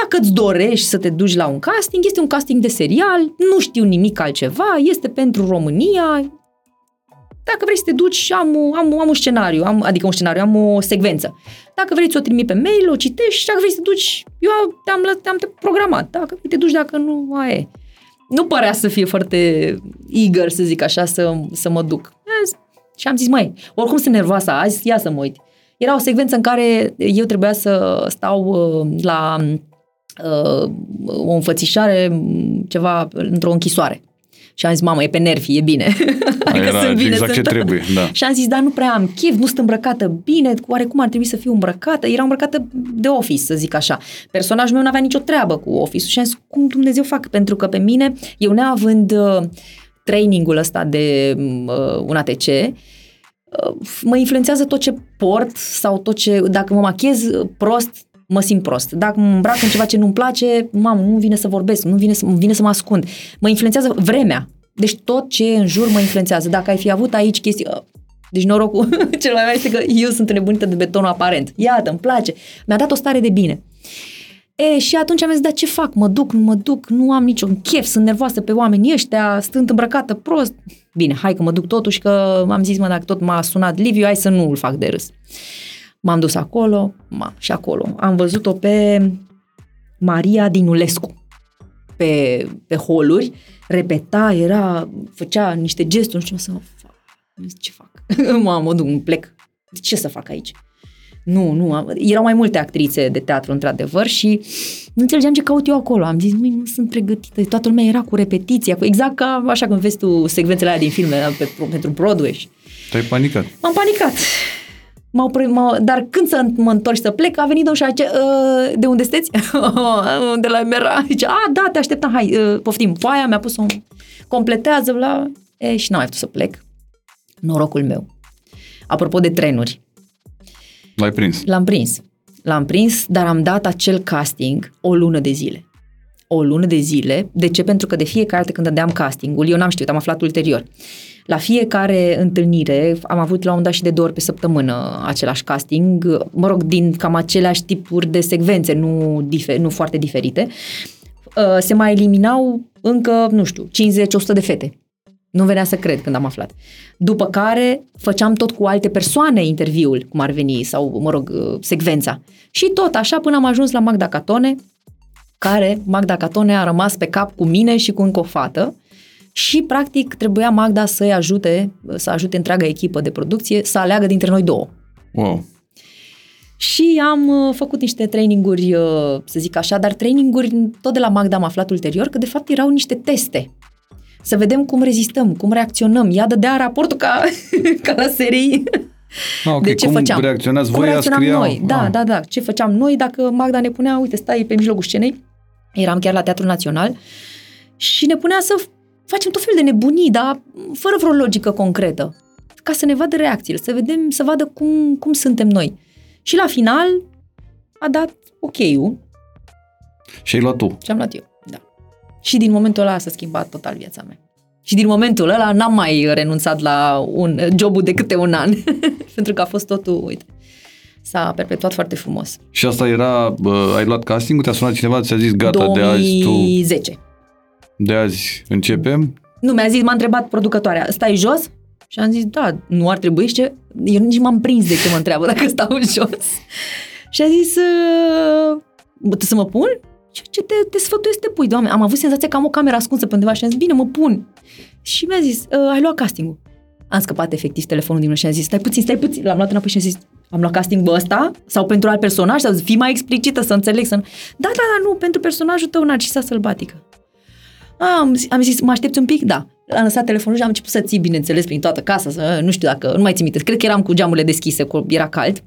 dacă îți dorești să te duci la un casting, este un casting de serial, nu știu nimic altceva, este pentru România. Dacă vrei să te duci, am, o- am, o- am un scenariu, am, adică un scenariu, am o secvență. Dacă vrei să o trimit pe mail, o citești și dacă vrei să te duci, eu te-am, lă- te-am programat. Dacă vrei te duci, dacă nu, aia e. Nu părea să fie foarte eager, să zic așa, să, să mă duc. Și am zis, măi, oricum sunt nervoasă azi, ia să mă uit. Era o secvență în care eu trebuia să stau uh, la uh, o înfățișare, m, ceva, într-o închisoare. Și am zis, mamă, e pe nervi, e bine. Adică Era sunt bine, exact sunt- ce trebuie, da. Și am zis, dar nu prea am chef, nu sunt îmbrăcată bine, oarecum ar trebui să fiu îmbrăcată. Era îmbrăcată de office, să zic așa. Personajul meu nu avea nicio treabă cu office și am zis, cum Dumnezeu fac? Pentru că pe mine, eu neavând uh, trainingul ăsta de uh, un ATC, uh, mă influențează tot ce port sau tot ce, dacă mă machez prost, mă simt prost. Dacă mă îmbrac în ceva ce nu-mi place, mamă, nu vine să vorbesc, nu vine să, îmi vine să mă ascund. Mă influențează vremea. Deci tot ce e în jur mă influențează. Dacă ai fi avut aici chestii... uh, Deci norocul cel mai mare este că eu sunt nebunită de betonul aparent. Iată, îmi place. Mi-a dat o stare de bine. E, și atunci am zis, dar ce fac? Mă duc, nu mă duc, nu am niciun chef, sunt nervoasă pe oamenii ăștia, stând îmbrăcată prost. Bine, hai că mă duc totuși, că am zis, mă, dacă tot m-a sunat Liviu, hai să nu îl fac de râs. M-am dus acolo, ma, și acolo. Am văzut-o pe Maria Dinulescu pe, pe holuri, repeta, era, făcea niște gesturi, nu știu ce să fac. Am zis, ce fac? Mamă, mă duc, îmi plec. De ce să fac aici? Nu, nu, am, erau mai multe actrițe de teatru, într-adevăr, și nu înțelegeam ce caut eu acolo. Am zis, măi, nu sunt pregătită. Toată lumea era cu repetiția, cu, exact ca așa cum vezi tu secvențele alea din filme pe, pentru Broadway. Și Te-ai panicat. M-am panicat. M-au pre- m-au, dar când să mă întorc să plec, a venit domnul și a zice, "Uh, de unde sunteți? de la Mera. Zice, a, da, te așteptam, hai, uh, poftim. Foaia mi-a pus-o, completează, la... E, și n-am mai putut să plec. Norocul meu. Apropo de trenuri, L-ai prins. L-am prins. L-am prins, dar am dat acel casting o lună de zile. O lună de zile. De ce? Pentru că de fiecare dată când dădeam castingul, eu n-am știut, am aflat ulterior. La fiecare întâlnire, am avut la un dat și de două ori pe săptămână același casting, mă rog, din cam aceleași tipuri de secvențe, nu, difer, nu foarte diferite, Uh, se mai eliminau încă, nu știu, 50-100 de fete. Nu venea să cred când am aflat. După care făceam tot cu alte persoane interviul, cum ar veni, sau, mă rog, uh, secvența. Și tot așa până am ajuns la Magda Catone, care, Magda Catone, a rămas pe cap cu mine și cu încă o fată și, practic, trebuia Magda să-i ajute, să ajute întreaga echipă de producție să aleagă dintre noi două. Wow. Și am uh, făcut niște traininguri, uh, să zic așa, dar traininguri tot de la Magda am aflat ulterior că de fapt erau niște teste. Să vedem cum rezistăm, cum reacționăm. Ea dădea raportul ca, ca la serii. Ah, ok. De ce Cum făceam? reacționați cum voi? ea reacționam scria... noi? Da, Ah. da, da. Ce făceam noi dacă Magda ne punea, uite, stai pe mijlocul scenei, eram chiar la Teatrul Național și ne punea să facem tot felul de nebunii, dar fără vreo logică concretă. Ca să ne vadă reacțiile, să vedem, să vadă cum, cum suntem noi. Și la final a dat ok-ul Și ai luat tu. și am luat eu. Da. Și din momentul ăla s-a schimbat total viața mea. Și din momentul ăla n-am mai renunțat la un jobul de câte un an. Pentru că a fost totul, uite, s-a perpetuat foarte frumos. Și asta era, bă, ai luat casting te-a sunat cineva, ți-a zis gata, de azi tu, 2010. de azi începem? Nu, mi-a zis, m-a întrebat producătoarea, stai jos? Și am zis, da, nu ar trebui și ce? Eu nici m-am prins de ce mă întreabă dacă stau jos. Și a zis, "Uh, "Bă, să mă pun? Ce, ce te, te sfătuiesc să te pui, doamne? Am avut senzația că am o cameră ascunsă pe undeva și am zis, bine, mă pun. Și mi-a zis, "Uh, ai luat castingul. Am scăpat efectiv telefonul din mână și am zis, stai puțin, stai puțin. L-am luat înapoi și am zis, am luat castingul ăsta? Sau pentru alt personaj? Sau fii mai explicită să înțeleg. Să nu... Da, da, da, nu, pentru personajul tău, Narcisa Sălbatică. Am, zis- am zis, mă aștepți un pic? Da. Am lăsat telefonul și am început să ții, bineînțeles, prin toată casa, să, nu știu dacă, nu mai țin minte, cred că eram cu geamurile deschise, cu, era cald.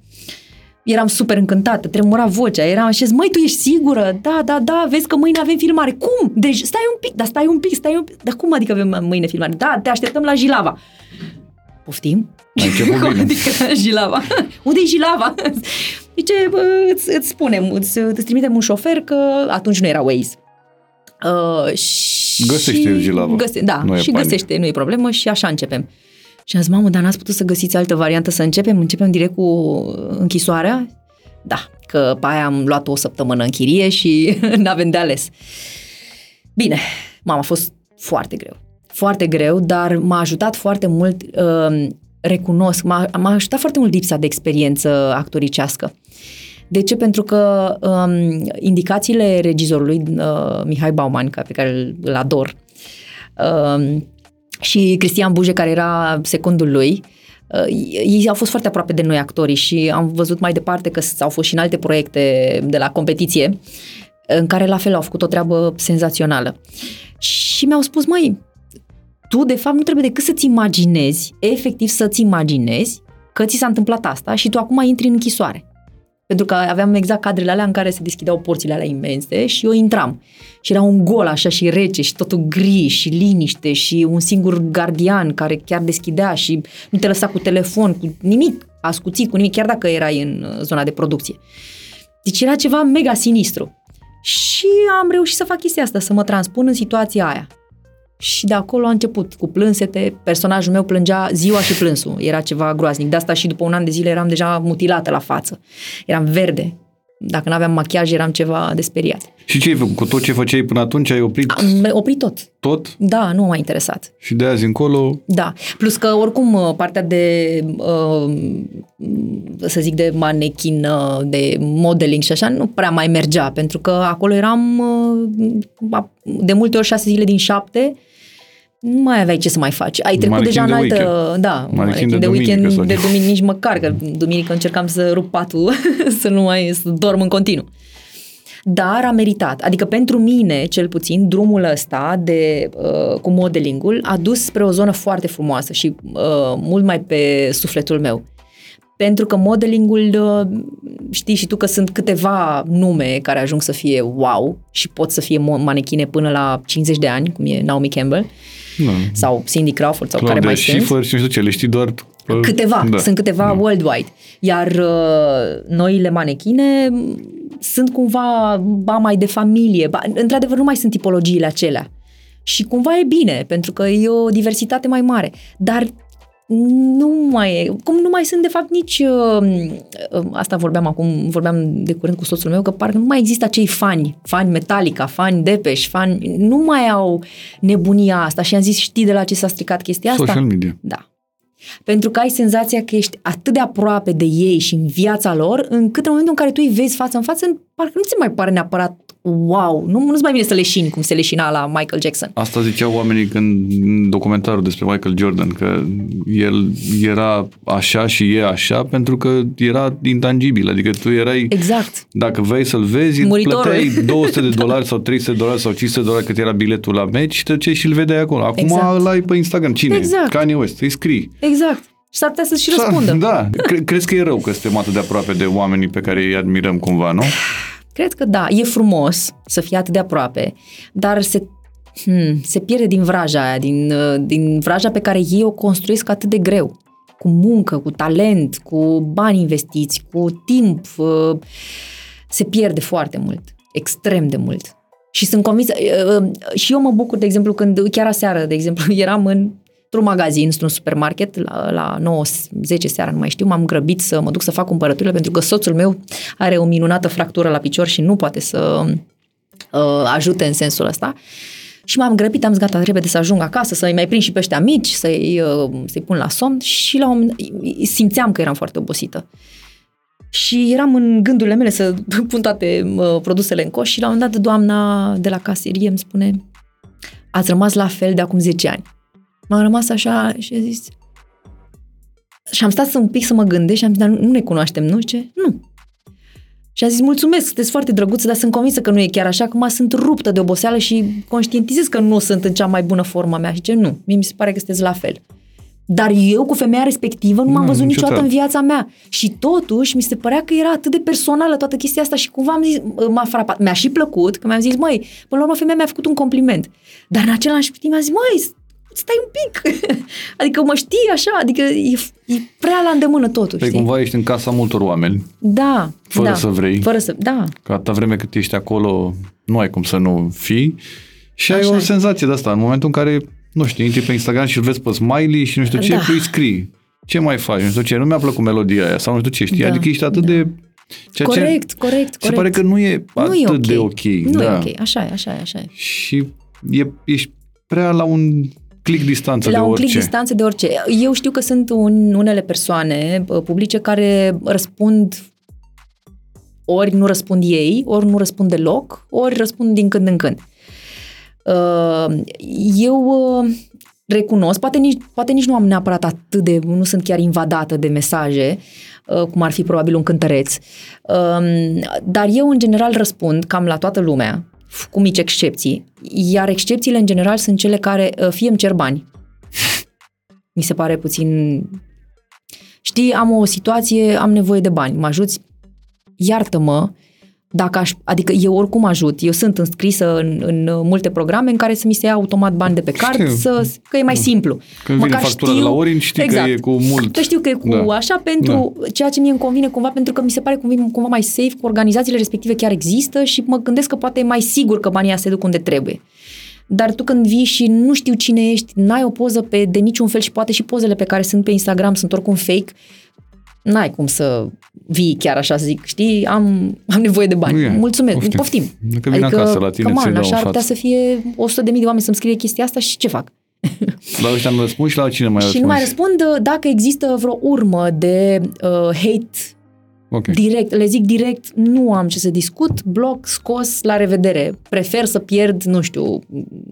Eram super încântată, tremura vocea, eram așa, măi, tu ești sigură? Da, da, da, vezi că mâine avem filmare. Cum? Deci stai un pic, dar stai un pic, stai un pic. Dar cum adică avem mâine filmare? Da, te așteptăm la Jilava. Poftim? Ai început Cum bine. adică la Jilava? Unde e Jilava? Zice, bă, îți, îți spunem, îți, îți trimitem un șofer că atunci nu era Waze. Uh, și... Găsește Jilava. Găse, da, Nu e și panică. găsește, nu e problemă și așa începem. Și am zis, mamă, dar n-ați putut să găsiți altă variantă să începem? Începem direct cu închisoarea? Da, că că pe aia am luat o săptămână în chirie și n-avem de ales. Bine, mama a fost foarte greu. Foarte greu, dar m-a ajutat foarte mult, uh, recunosc, m-a, m-a ajutat foarte mult lipsa de experiență actoricească. De ce? Pentru că um, indicațiile regizorului uh, Mihai Bauman, pe care îl, îl ador, um, și Cristian Buje, care era secundul lui, uh, ei au fost foarte aproape de noi actorii și am văzut mai departe că au fost și în alte proiecte de la competiție în care la fel au făcut o treabă senzațională. Și mi-au spus, măi, tu de fapt nu trebuie decât să-ți imaginezi, efectiv să-ți imaginezi că ți s-a întâmplat asta și tu acum intri în închisoare. Pentru că aveam exact cadrele alea în care se deschideau porțile alea imense și eu intram. Și era un gol așa și rece și totul gri și liniște și un singur gardian care chiar deschidea și nu te lăsa cu telefon, cu nimic ascuțit, cu nimic, chiar dacă erai în uh, zona de producție. Deci era ceva mega sinistru. Și am reușit să fac chestia asta, să mă transpun în situația aia. Și de acolo a început cu plânsete, personajul meu plângea ziua și plânsul, era ceva groaznic. De asta și după un an de zile eram deja mutilată la față. Eram verde. Dacă nu aveam machiaj, eram ceva de speriat. Și ce ai făcut? Cu tot ce făceai până atunci ai oprit Am oprit tot. tot? Da, nu m-a interesat. Și de azi încolo Da. Plus că oricum uh, partea de, uh, să zic, de manechin, uh, de modeling și așa, nu prea mai mergea, pentru că acolo eram uh, de multe ori șase zile din șapte, nu mai aveai ce să mai faci. Ai trecut Manechin deja în de altă... weekend. Da, Manechin manechin de duminică weekend, sau- de duminică nici măcar, că duminică încercam să rup patul, să nu mai să dorm în continuu. Dar a meritat. Adică pentru mine, cel puțin, drumul ăsta de, uh, cu modelingul a dus spre o zonă foarte frumoasă și uh, mult mai pe sufletul meu. Pentru că modelingul, uh, știi și tu că sunt câteva nume care ajung să fie wow și pot să fie mo- manechine până la 50 de ani, cum e Naomi Campbell da. sau Cindy Crawford sau care Claudia mai sunt. Schiffer și nu știu ce, le știi doar... uh, Câteva, da. sunt câteva mm. worldwide. Iar uh, noile manechine m, sunt cumva ba mai de familie. Ba, într-adevăr, nu mai sunt tipologiile acelea. Și cumva e bine, pentru că e o diversitate mai mare. Dar nu mai e, cum nu mai sunt de fapt nici, uh, uh, asta vorbeam acum, vorbeam de curând cu soțul meu, că parcă nu mai există acei fani, fani Metallica, fani Depeche, fani, nu mai au nebunia asta și am zis, știi de la ce s-a stricat chestia asta? Social media. Da. Pentru că ai senzația că ești atât de aproape de ei și în viața lor, încât în momentul în care tu îi vezi față în față, parcă nu ți mai pare neapărat wow, nu, nu-ți mai vine să leșini cum se leșina la Michael Jackson. Asta ziceau oamenii când în documentarul despre Michael Jordan, că el era așa și e așa pentru că era intangibil, adică tu erai, Exact. dacă vrei să-l vezi, Muritorul. plăteai 200 de dolari sau 300 de dolari sau 500 de dolari cât era biletul la meci și te duceai și îl vedeai acolo. Acum Exact. îl ai pe Instagram. Cine? Exact. Kanye West. Îi scrii. Exact. Și s-ar putea să și răspundă. Da. Cre- crezi că e rău că suntem atât de aproape de oamenii pe care îi admirăm cumva, nu? Cred că da, e frumos să fii atât de aproape, dar se, hmm, se pierde din vraja aia, din, uh, din vraja pe care ei o construiesc atât de greu. Cu muncă, cu talent, cu bani investiți, cu timp. uh, Se pierde foarte mult, extrem de mult. Și sunt convinsă, uh, uh, și eu mă bucur, de exemplu, când chiar aseară, de exemplu, eram în într-un magazin, într-un supermarket, la, la 9-10 seara, nu mai știu, m-am grăbit să mă duc să fac cumpărăturile pentru că soțul meu are o minunată fractură la picior și nu poate să uh, ajute în sensul ăsta. Și m-am grăbit, am zis gata, repede să ajung acasă, să-i mai prind și pe ăștia mici, să-i, uh, să-i pun la somn și la un moment dat simțeam că eram foarte obosită. Și eram în gândurile mele să pun toate uh, produsele în coș și la un moment dat doamna de la casierie îmi spune ați rămas la fel de acum 10 ani. M-am rămas așa și a zis și am stat să un pic să mă gândesc și am zis, dar nu, nu ne cunoaștem, nu? Ce? Nu. Și a zis, mulțumesc, sunteți foarte drăguță, dar sunt convinsă că nu e chiar așa, acum sunt ruptă de oboseală și conștientizez că nu sunt în cea mai bună formă a mea. Și ce nu, mie mi se pare că sunteți la fel. Dar eu cu femeia respectivă nu m-am Nu, văzut niciodată niciodată. în viața mea. Și totuși mi se părea că era atât de personală toată chestia asta și cumva am zis, m-a frapat. Mi-a și plăcut că mi-am zis, măi, până la urmă femeia mi-a făcut un compliment. Dar în același timp mi-a zis, măi, stai un pic. adică mă știi așa, adică e, e prea la îndemână totul, Păi știi? cumva ești în casa multor oameni, Da. Fără da, să vrei. Fără să, da. că atâta vreme cât ești acolo, nu ai cum să nu fii. Și ai Așa o e. senzație de asta, în momentul în care, nu știu, intri pe Instagram și îl vezi pe Smiley și nu știu ce, Da. da. îi scrii. Ce mai faci? Nu știu ce, nu mi-a plăcut melodia aia sau nu știu ce, știi? Da, Adică ești atât da. de Ceea ce corect, corect, se corect. pare că nu e nu atât e ok. de ok. Nu da. e ok, așa e, așa e, așa e. Și e, ești prea la un click distanță La de un orice. click distanță de orice. Eu știu că sunt un, unele persoane uh, publice care răspund ori nu răspund ei, ori nu răspund deloc, ori răspund din când în când. Uh, Eu uh, recunosc, poate nici, poate nici nu am neapărat atât de, nu sunt chiar invadată de mesaje, uh, cum ar fi probabil un cântăreț, Um, dar eu în general răspund cam la toată lumea, cu mici excepții, iar excepțiile în general sunt cele care uh, fie îmi cer bani, mi se pare puțin... Știi, am o situație, am nevoie de bani, mă ajuți? Iartă-mă, dacă aș, adică eu oricum ajut, eu sunt înscrisă în, în multe programe în care să mi se ia automat bani de pe card, Știu. să, că e mai simplu. Când vine factura de la Orange, știi că e cu mult. Că știu că e cu Da. așa pentru ceea ce mie îmi convine cumva, pentru că mi se pare cumva, cumva mai safe, că organizațiile respective chiar există și mă gândesc că poate e mai sigur că banii ăia se duc unde trebuie. Dar tu când vii și nu știu cine ești, n-ai o poză pe de niciun fel și poate și pozele pe care sunt pe Instagram sunt oricum fake, n-ai cum să vii chiar așa să zic, știi, am, am nevoie de bani. Nu e. Mulțumesc, Poftim. poftim. Dacă vin acasă la tine, come ți-i on, dau așa în ar putea față. să fie 100 de mii de oameni să-mi scrie chestia asta și ce fac? La ăștia nu răspund și la cine mai și răspunzi? nu mai răspund uh, dacă există vreo urmă de uh, hate Ok. direct, le zic direct, nu am ce să discut, bloc, scos, la revedere. Prefer să pierd, nu știu,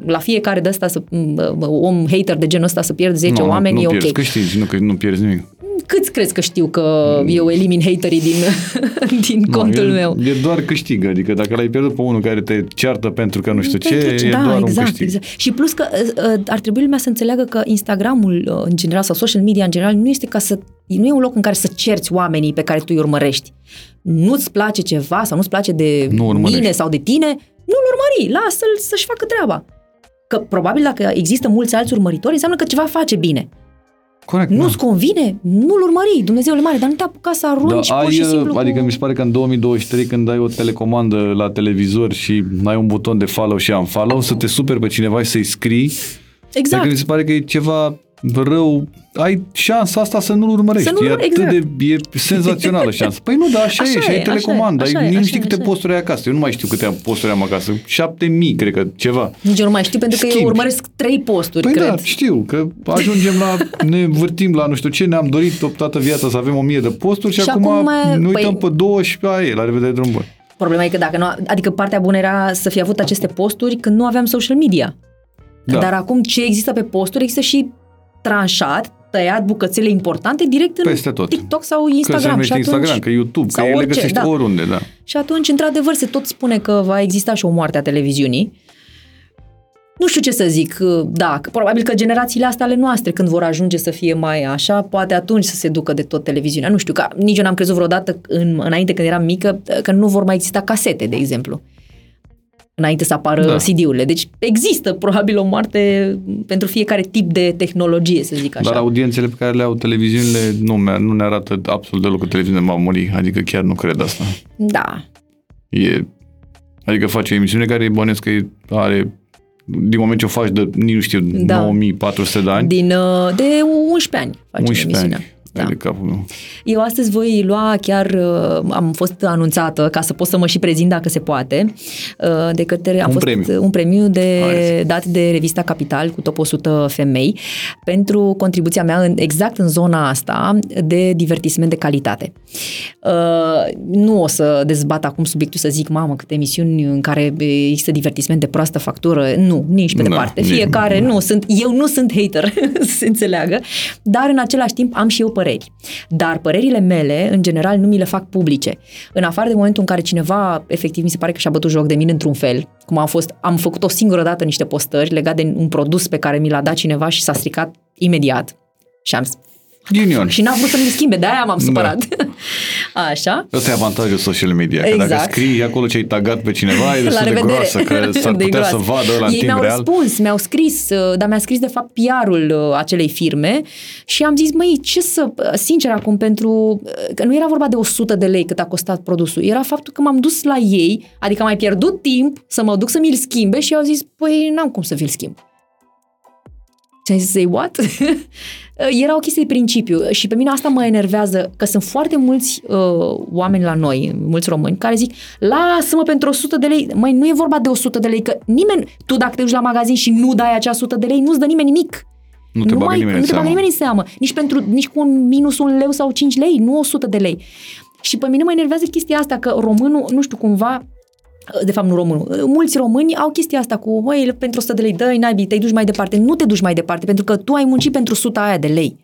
la fiecare de asta, să, m, om hater de genul ăsta să pierd 10 nu, oameni, nu, e nu ok. pierzi, câștigi, nu, că nu pierzi nimic. Câți crezi că știu că eu elimin haterii din, din contul nu, e, meu? E doar câștigă, adică dacă l-ai pierdut pe unul care te ceartă pentru că nu știu ce, Pentru e da, doar exact, un câștig. exact. Și plus că uh, uh, ar trebui lumea să înțeleagă că Instagramul uh, în general sau social media în general nu este ca să nu e un loc în care să cerți oamenii pe care tu îi urmărești. Nu-ți place ceva sau nu-ți place de Nu urmărești. mine sau de tine, nu-l urmări, lasă-l să-și facă treaba. Că probabil dacă există mulți alți urmăritori, înseamnă că ceva face bine. Corect, Nu-ți convine? Nu-l urmări, Dumnezeule mare, dar nu te apuca să arunci da, pur ai, și simplu adică cu... mi se pare că în 2023 când ai o telecomandă la televizor și ai un buton de follow și unfollow, să te superi pe cineva și să-i scrii, Exact. adică mi se pare că e ceva rău, ai șansa asta să nu-l urmărești. Să nu-l e urmă- atât exact. de, e senzațională șansa. Păi nu, da, așa, Așa e, și e, ai așa e, telecomandă, așa ai, e, nici nu așa știi e, câte așa e. posturi ai acasă. Eu nu mai știu câte am posturi am acasă. 7000, cred că, ceva. Nici eu nu mai știu, pentru că eu Schimbi. urmăresc trei posturi, Păi cred. da, știu, că ajungem la, ne vârtim la nu știu ce, ne-am dorit tot toată viața să avem o mie de posturi și, Și acum, acum, ne uităm păi- pe două și pe aia, e, la revedere drum bun. Problema e că dacă nu, adică partea bună era să fi avut aceste posturi când nu aveam social media. Da. Dar acum ce există pe posturi există și tranșat, tăiat bucățele importante direct în Peste tot. TikTok sau Că se Instagram. numește și atunci, Instagram, că YouTube, că sau le orice, găsești da. oriunde, da. Și atunci, într-adevăr, se tot spune că va exista și o moarte a televiziunii. Nu știu ce să zic, da, că probabil că generațiile astea ale noastre, când vor ajunge să fie mai așa, poate atunci să se ducă de tot televiziunea. Nu știu, că nici eu n-am crezut vreodată, în, înainte când eram mică, că nu vor mai exista casete, de exemplu. Înainte să apară Da. da. CD-urile. Deci există probabil o moarte pentru fiecare tip de tehnologie, să zic așa. Dar audiențele pe care le au televiziunile nu, mi- nu ne arată absolut deloc că televiziunea va muri, adică chiar nu cred asta. Da. E, adică face o emisiune care bănesc că e- are, din moment ce o faci de, nici nu știu, Da. 9400 de ani, Din, uh, de 11 ani facem 11 emisiunea. ani. Da. De capul meu. Eu astăzi voi lua chiar, uh, am fost anunțată ca să pot să mă și prezint dacă se poate, uh, de către, am Un fost premiu. un premiu de, Hai. dat de revista Capital cu top 100 femei pentru contribuția mea în, exact în zona asta de divertisment de calitate. Uh, nu o să dezbat acum subiectul să zic, mamă, câte emisiuni în care există divertisment de proastă factură. Nu, nici pe Da, departe. nici- Fiecare, nu, sunt, eu nu sunt hater, să se înțeleagă, dar în același timp am și eu păreri. Dar părerile mele, în general, nu mi le fac publice. În afară de momentul în care cineva, efectiv, mi se pare că și-a bătut joc de mine într-un fel, cum am fost, am făcut o singură dată niște postări legat de un produs pe care mi l-a dat cineva și s-a stricat imediat. Și am Ghinion. și n-a vrut să mi schimbe, de-aia m-am Da. supărat. Așa. Ăsta e avantajul social media, că dacă Exact. scrii acolo ce ai tagat pe cineva, e destul de groasă, că s-ar De putea groasă. să vadă ăla în Ei timp mi-au real. răspuns, mi-au scris, uh, dar mi-a scris de fapt PR-ul uh, acelei firme și am zis, măi, ce să, uh, sincer acum, pentru, uh, că nu era vorba de 100 de lei cât a costat produsul, era faptul că m-am dus la ei, adică am mai pierdut timp să mă duc să mi-l schimbe și au zis, păi n-am cum să vi-l schimb. Ce ai zis, say what? Era o chestie de principiu și pe mine asta mă enervează că sunt foarte mulți uh, oameni la noi, mulți români, care zic lasă-mă pentru 100 de lei. Măi, nu e vorba de 100 de lei, că nimeni, tu dacă te duci la magazin și nu dai acea 100 de lei, nu-ți dă nimeni nimic. Nu te bagă mai, nimeni nu în te bagă seamă. nimeni în seamă. Nici, pentru, nici cu un minus un leu sau 5 lei, nu 100 de lei. Și pe mine mă enervează chestia asta că românul, nu știu, cumva, de fapt nu românul, mulți români au chestia asta cu, măi, pentru 100 de lei, dă-i, naibii, te duci mai departe. Nu te duci mai departe, pentru că tu ai muncit pentru 100 aia de lei.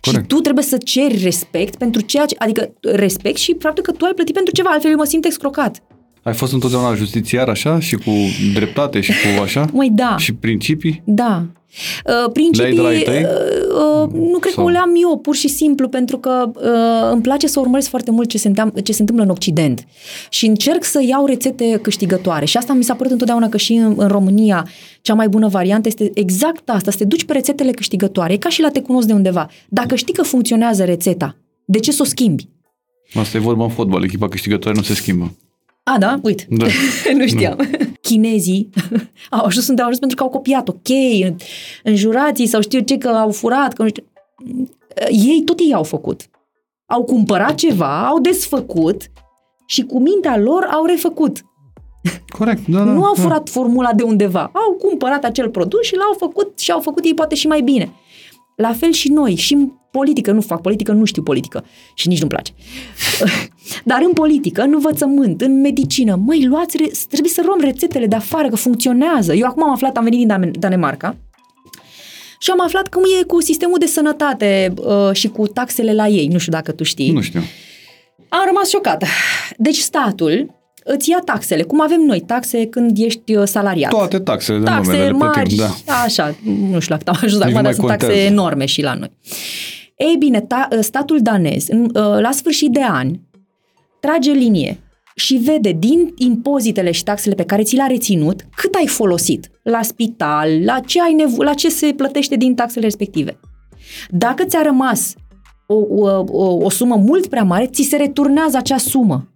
Corect. Și tu trebuie să ceri respect pentru ceea ce, adică respect și faptul că tu ai plătit pentru ceva, altfel eu mă simt excrocat. Ai fost întotdeauna justițiar așa și cu dreptate și cu așa? Măi, da. Și principii? Da. Uh, principii, Le-ai de la ai tăi? uh, uh, nu cred Sau- că o le-am eu, pur și simplu, pentru că uh, îmi place să urmăresc foarte mult ce se, întâmplă, ce se întâmplă în Occident. Și încerc să iau rețete câștigătoare. Și asta mi s-a părut întotdeauna că și în, în România cea mai bună variantă este exact asta, să te duci pe rețetele câștigătoare. E ca și la te cunosc de undeva. Dacă știi că funcționează rețeta, de ce să o schimbi? Asta e vorba în fotbal, echipa câștigătoare nu se schimbă. A, da? Uite. Da. nu știam. Chinezii au ajuns unde au ajuns pentru că au copiat, ok, înjurații sau știu ce, că au furat, că nu știu. Ei, tot ei au făcut. Au cumpărat ceva, au desfăcut și cu mintea lor au refăcut. Corect, da, da. nu au da. furat formula de undeva. Au cumpărat acel produs și l-au făcut și au făcut ei poate și mai bine. La fel și noi, și în politică, nu fac politică, nu știu politică și nici nu-mi place. Dar în politică, în învățământ, în medicină, măi, luați, re- trebuie să luăm rețetele de afară, că funcționează. Eu acum am aflat, am venit din Dan- Danemarca și am aflat cum e cu sistemul de sănătate uh, și cu taxele la ei. Nu știu dacă tu știi. Nu știu. Am rămas șocată. Deci statul îți ia taxele, cum avem noi taxe când ești uh, salariat. Toate taxele de taxe numele le mari, plătim, da. așa, nu știu dacă am ajuns Nici acum, nu dar mai sunt taxe contează. enorme și la noi. Ei bine, ta, statul danez, în- uh, la sfârșit de an, trage linie și vede din impozitele și taxele pe care ți le-a reținut cât ai folosit la spital, la ce, ai nevo- la ce se plătește din taxele respective. Dacă ți-a rămas o, o, o, o sumă mult prea mare, ți se returnează acea sumă.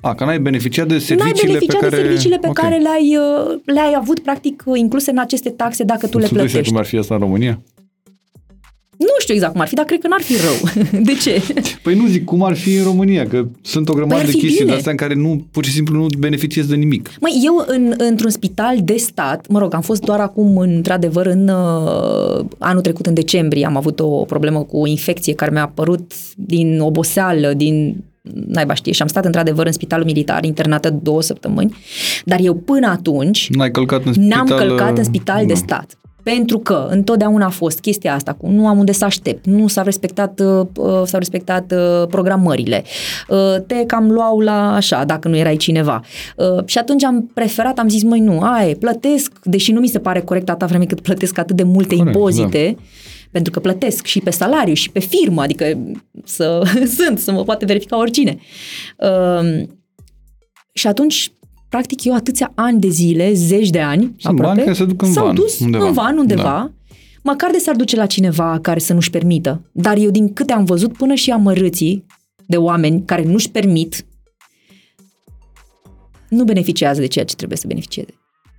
A, că n-ai beneficiat de N-ai serviciile beneficiat pe care... de serviciile pe Ok. care le-ai, uh, le-ai avut practic incluse în aceste taxe dacă tu le Tu dai seama plătești. cum ar fi asta în România? Nu știu exact cum ar fi, dar cred că n-ar fi rău. De ce? Păi nu zic cum ar fi în România, că sunt o grămadă Păi ar de fi chestii bine. de astea în care nu, pur și simplu nu beneficiezi de nimic. Măi, eu în, într-un spital de stat, mă rog, am fost doar acum, într-adevăr, în uh, anul trecut, în decembrie, am avut o problemă cu o infecție care mi-a apărut din oboseală, din naiba știe, și am stat într-adevăr în spitalul militar, internată două săptămâni, dar eu până atunci N-ai călcat în spital... n-am călcat în spital de nu. stat. Pentru că întotdeauna a fost chestia asta cu nu am unde să aștept, nu s-au respectat, uh, uh, s-au respectat uh, programările, uh, te cam luau la așa, dacă nu erai cineva. Uh, și atunci am preferat, am zis, măi nu, ai, plătesc, deși nu mi se pare corect atâta vreme cât plătesc atât de multe Corect, impozite, pentru că plătesc și pe salariu și pe firmă, adică să sunt, să mă poate verifica oricine. Uh, și atunci, practic, eu atâția ani de zile, zeci de ani, Sunt bani care se duc în s-au van, dus undeva. în van undeva, Da. măcar de s-ar duce la cineva care să nu-și permită. Dar eu, din câte am văzut, până și amărâții de oameni care nu-și permit, nu beneficiază de ceea ce trebuie să beneficieze.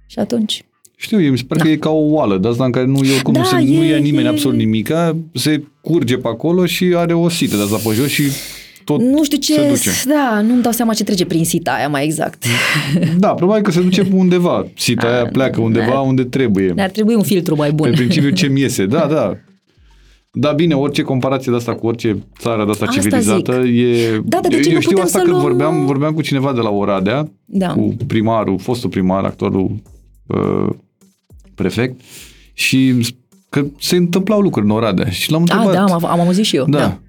Și atunci... Știu, eu mi se pare că e ca o oală de asta în care nu, eu, cum Da, se, e- nu ia nimeni e- absolut nimica, se curge pe acolo și are o sită de asta pe jos și tot Nu știu ce... se duce. Da, nu-mi dau seama ce trece prin sita aia mai exact. Da, probabil că se duce undeva. Sita aia pleacă undeva unde trebuie. Ne-ar trebui un filtru mai bun. Pe principiu ce-mi iese. Da, da. Da, bine, orice comparație de asta cu orice țară de asta, Asta civilizată zic. e... Da, dar de ce eu nu știu putem asta să când luăm- vorbeam, vorbeam cu cineva de la Oradea, Da. cu primarul, fostul primar, actualul uh, prefect, și că se întâmplau lucruri în Oradea. Și l-am Ah, întrebat. da, am, am auzit și eu. Da. da.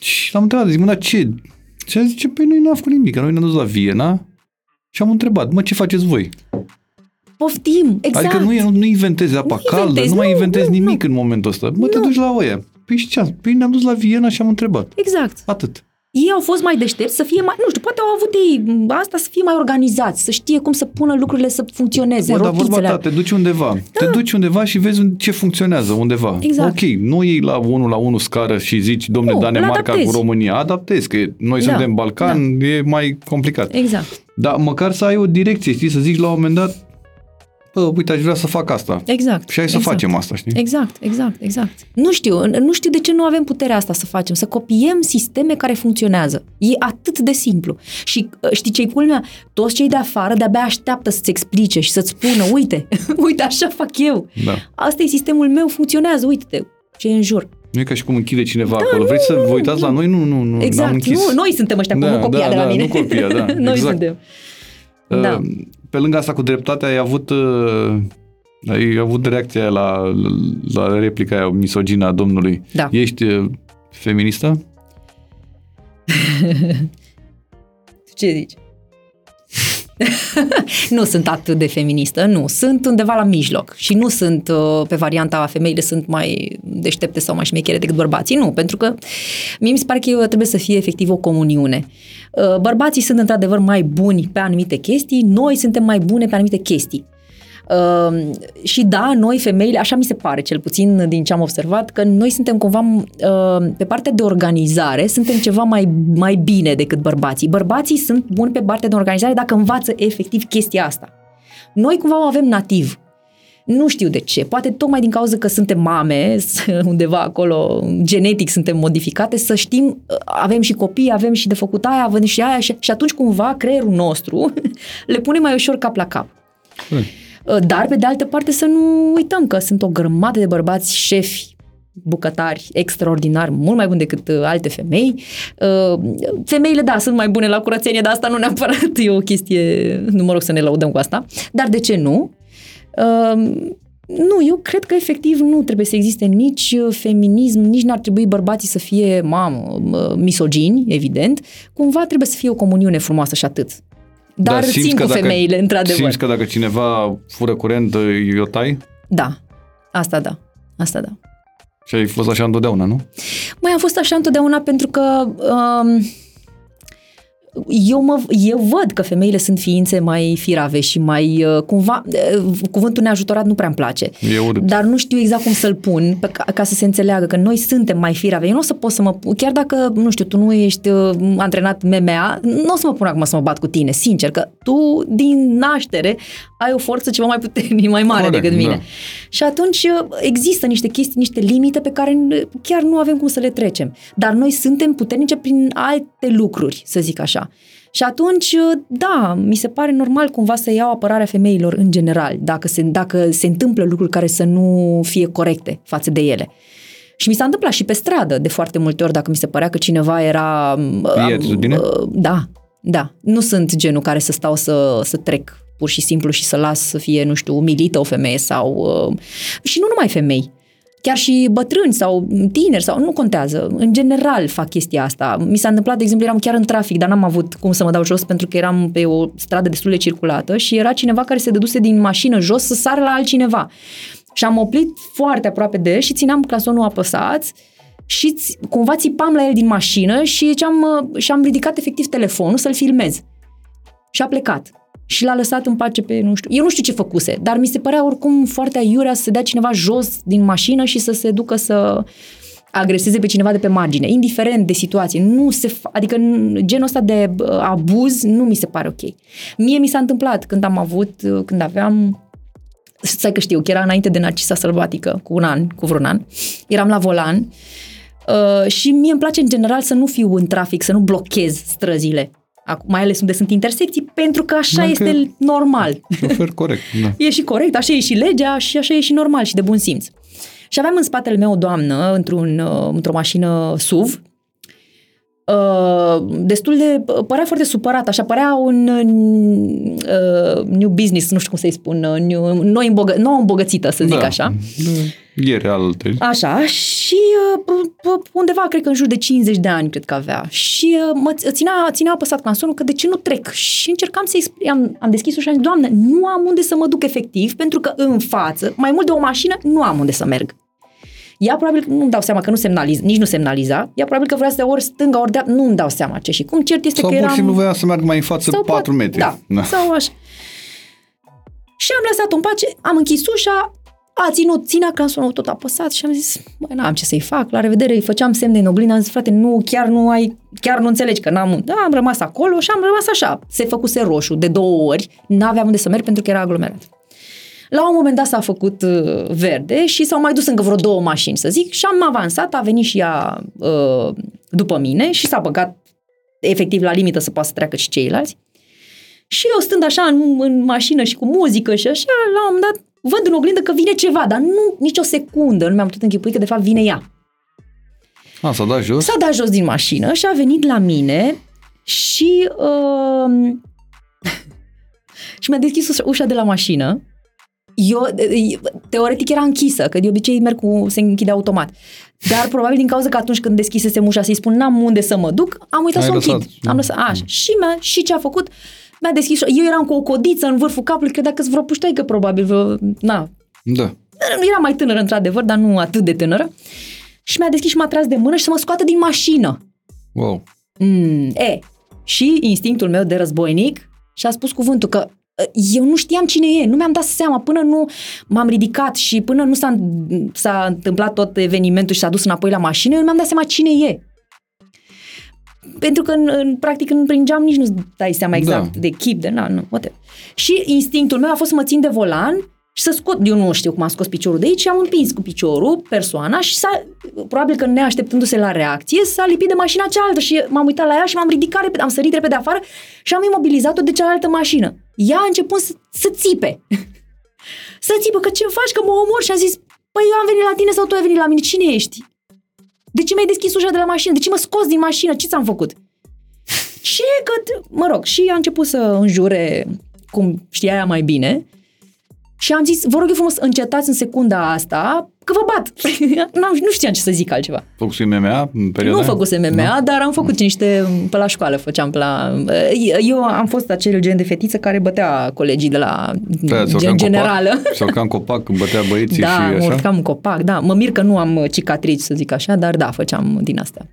Și l-am întrebat, zic, mă, dar ce? Și a zice, păi noi n-am făcut nimic, că noi ne-am dus la Viena și am întrebat, mă, ce faceți voi? Poftim, exact. Adică nu, e- nu, nu inventezi apa Nu caldă, inventezi, nu mai nu, inventezi nu, nimic nu. în momentul ăsta. Mă, te Nu. duci la oia. Păi și ce? Păi ne-am dus la Viena și am întrebat. Exact. Atât. Ei au fost mai deștepți să fie mai, nu știu, poate au avut ei asta să fie mai organizați, să știe cum să pună lucrurile să funcționeze, Mă, dar vorba rotițele. ta, te duci undeva. Te duci undeva și vezi un- ce funcționează undeva. Exact. Ok, nu iei la unul la unul scară și zici, domne, Nu, îl Danemarca cu adaptezi. România, adaptezi, că noi Da, suntem Balcan, e mai complicat. Exact. Dar măcar să ai o direcție, știi, să zici la un moment dat, bă, uite, aș vrea să fac asta. Exact. Și hai să exact. facem asta, știi? Exact, exact, exact. Nu știu, nu știu de ce nu avem puterea asta să facem, să copiem sisteme care funcționează. E atât de simplu. Și uh, știi ce-i culmea? Toți cei de afară de-abia așteaptă să-ți explice și să-ți spună, uite, uite, așa fac eu. Da. Asta e sistemul meu, funcționează, uite-te ce e în jur. Nu e ca și cum închide cineva acolo. Vreți să vă uitați la noi? Nu, nu, nu. n-am Exact. închis. Nu, noi suntem ăștia, Da, nu copia da, de la da, mine. nu copia, da, noi exact. suntem. Uh, Da. Pe lângă asta cu dreptatea, ai avut, uh, ai avut reacția aia la, la replica aia misogină a domnului. Da. Ești uh, feministă? Ce zici? nu sunt atât de feministă, nu. Sunt undeva la mijloc și nu sunt uh, pe varianta femeile sunt mai deștepte sau mai șmechere decât bărbații. Nu, pentru că mie mi se pare că trebuie să fie efectiv o comuniune. Uh, bărbații sunt într-adevăr mai buni pe anumite chestii, noi suntem mai bune pe anumite chestii. Uh, și da, noi femeile, așa mi se pare cel puțin din ce am observat, că noi suntem cumva uh, pe partea de organizare, suntem ceva mai, mai bine decât bărbații. Bărbații sunt buni pe partea de organizare dacă învață efectiv chestia asta. Noi cumva o avem nativ. Nu știu de ce, poate tocmai din cauza că suntem mame, undeva acolo, genetic suntem modificate, să știm, uh, avem și copii, avem și de făcut aia, avem și aia și, și atunci cumva creierul nostru le pune mai ușor cap la cap. Dar, pe de altă parte, să nu uităm că sunt o grămadă de bărbați șefi bucătari extraordinari, mult mai buni decât uh, alte femei. Uh, femeile, da, sunt mai bune la curățenie, dar asta nu neapărat e o chestie, nu mă rog să ne lăudăm cu asta. Dar de ce nu? Uh, nu, eu cred că efectiv nu trebuie să existe nici uh, feminism, nici n-ar trebui bărbații să fie, mamă, uh, misogini, evident. Cumva trebuie să fie o comuniune frumoasă și atât. Dar simți țin că cu dacă- femeile, într-adevăr. Simți că dacă cineva fură curent, îi o tai? Da, asta da, asta da. Și ai fost așa întotdeauna, nu? Mai am fost așa întotdeauna pentru că um, eu, mă, eu văd că femeile sunt ființe mai firave și mai uh, cumva, uh, cuvântul neajutorat nu prea îmi place. E urât. Dar nu știu exact cum să-l pun pe, ca, ca să se înțeleagă că noi suntem mai firave. Eu nu o să pot să mă... Chiar dacă, nu știu, tu nu ești uh, antrenat MMA, nu o să mă pun acum să mă bat cu tine, sincer, că tu din naștere ai o forță ceva mai puternică, mai mare Corect, decât mine. da. Și atunci uh, există niște chestii, niște limite pe care uh, chiar nu avem cum să le trecem. Dar noi suntem puternice prin alte lucruri, să zic așa. Și atunci, uh, da, mi se pare normal cumva să iau apărarea femeilor în general, dacă se, dacă se întâmplă lucruri care să nu fie corecte față de ele. Și mi s-a întâmplat și pe stradă de foarte multe ori, dacă mi se părea că cineva era... E atitudine? uh, Da, da. Nu sunt genul care să stau să, să trec pur și simplu și să las să fie, nu știu, umilită o femeie sau... Uh, și nu numai femei. Chiar și bătrâni sau tineri sau nu contează. În general fac chestia asta. Mi s-a întâmplat, de exemplu, eram chiar în trafic, dar n-am avut cum să mă dau jos pentru că eram pe o stradă destul de circulată și era cineva care se dăduse din mașină jos să sară la altcineva. Și am oprit foarte aproape de el și țineam clasonul apăsat și ți- cumva țipam la el din mașină și, ziceam, uh, și am ridicat efectiv telefonul să-l filmez. Și a plecat. Și l-a lăsat în pace pe, nu știu, eu nu știu ce făcuse, dar mi se părea oricum foarte aiurea să se dea cineva jos din mașină și să se ducă să agreseze pe cineva de pe margine, indiferent de situație. Nu se fa- adică n- genul ăsta de uh, abuz nu mi se pare ok. Mie mi s-a întâmplat când am avut, uh, când aveam stai că știu, că era înainte de Narcisa Sălbatică, cu un an, cu vreun an. Eram la volan uh, și mie îmi place în general să nu fiu în trafic, să nu blochez străzile. Acum, mai ales unde sunt intersecții, pentru că așa Dacă- este normal. Șofer corect, da. E și corect, așa e și legea și așa e și normal și de bun simț. Și aveam în spatele meu o doamnă într-un, uh, într-o mașină SUV, uh, destul de, părea foarte supărat, așa, părea un uh, new business, nu știu cum să-i spun, uh, new, noi îmbogă, nouă îmbogățită, să zic da. așa. Ieri alte. Așa, și uh, p- p- undeva, cred că în jur de 50 de ani, cred că avea. Și uh, mă ț- ținea, ținea apăsat clansonul că de ce nu trec? Și încercam să-i expl- am, am deschis ușa și am zis, doamne, nu am unde să mă duc efectiv, pentru că în față, mai mult de o mașină, nu am unde să merg. Ea probabil, nu-mi dau seama că nu semnaliza, nici nu semnaliza, ea probabil că vrea să dea ori stânga, ori dreapta, nu-mi dau seama ce și cum. Cert este Sau că pur și eram... simplu voia să meargă mai în față 4 poate- metri. Da, da. sau așa. Și am lăsat-o în pace, am închis ușa, a ținut, ținea clansonul tot apăsat și am zis, băi, n-am ce să-i fac, la revedere, îi făceam semne în oglindă, am zis, frate, nu, chiar nu ai, chiar nu înțelegi că n-am, da, am rămas acolo și am rămas așa. Se făcuse roșu de două ori, n-aveam unde să merg pentru că era aglomerat. La un moment dat s-a făcut uh, verde și s-au mai dus încă vreo două mașini, să zic, și am avansat, a venit și ea uh, după mine și s-a băgat efectiv la limită să poată să treacă și ceilalți. Și eu stând așa în, în mașină și cu muzică și așa, la un moment dat văd în oglindă că vine ceva, dar nu nici o secundă, nu mi-am putut închipui că de fapt vine ea. A, s-a dat jos? S-a dat jos din mașină și a venit la mine și uh, și mi-a deschis ușa- ușa de la mașină. Eu, teoretic era închisă, că de obicei merg cu, se închide automat. Dar probabil din cauza că atunci când deschisesem ușa să-i spun n-am unde să mă duc, am uitat Ai să o lăsat. închid. Am lăsat, așa. Și, mi-a, și ce a făcut? Mi-a deschis, eu eram cu o codiță în vârful capului, credea că-s vreo puștoaică probabil, vreo, na, Da. era mai tânără într-adevăr, dar nu atât de tânără. Și mi-a deschis și m-a tras de mână și să mă scoată din mașină. Wow. Mm, e, și instinctul meu de războinic și-a spus cuvântul că uh, eu nu știam cine e, nu mi-am dat seama până nu m-am ridicat și până nu s-a, s-a întâmplat tot evenimentul și s-a dus înapoi la mașină, eu nu mi-am dat seama cine e. Pentru că, în, în, practic, în prin geam nici nu dai seama exact Da. de chip, de na, nu, whatever. Și instinctul meu a fost să mă țin de volan și să scot, eu nu știu cum am scos piciorul de aici și am împins cu piciorul persoana și s-a, probabil că neașteptându-se la reacție, s-a lipit de mașina cealaltă și m-am uitat la ea și m-am ridicat repede, am sărit repede afară și am imobilizat-o de cealaltă mașină. Ea a început să, să țipe. să țipă, că ce faci, că mă omor și am zis, păi eu am venit la tine sau tu ai venit la mine, cine ești? De ce mi-ai deschis ușa de la mașină? De ce mă scos din mașină? Ce ți-am făcut? Ce că, mă rog, și a început să înjure cum știa ea mai bine și am zis, vă rog eu frumos, încetați în secunda asta că vă bat. N-am, nu știam ce să zic altceva. Făcusui MMA în perioada Nu aia? făcusem MMA, dar am făcut niște, pe la școală făceam pe la... Eu am fost acel gen de fetiță care bătea colegii de la Da, ți-o gen cam generală. Copac, sau ca în copac, când bătea băieții Da, și mă așa. urcam în copac, da. Mă mir că nu am cicatrici, să zic așa, dar da, făceam din astea.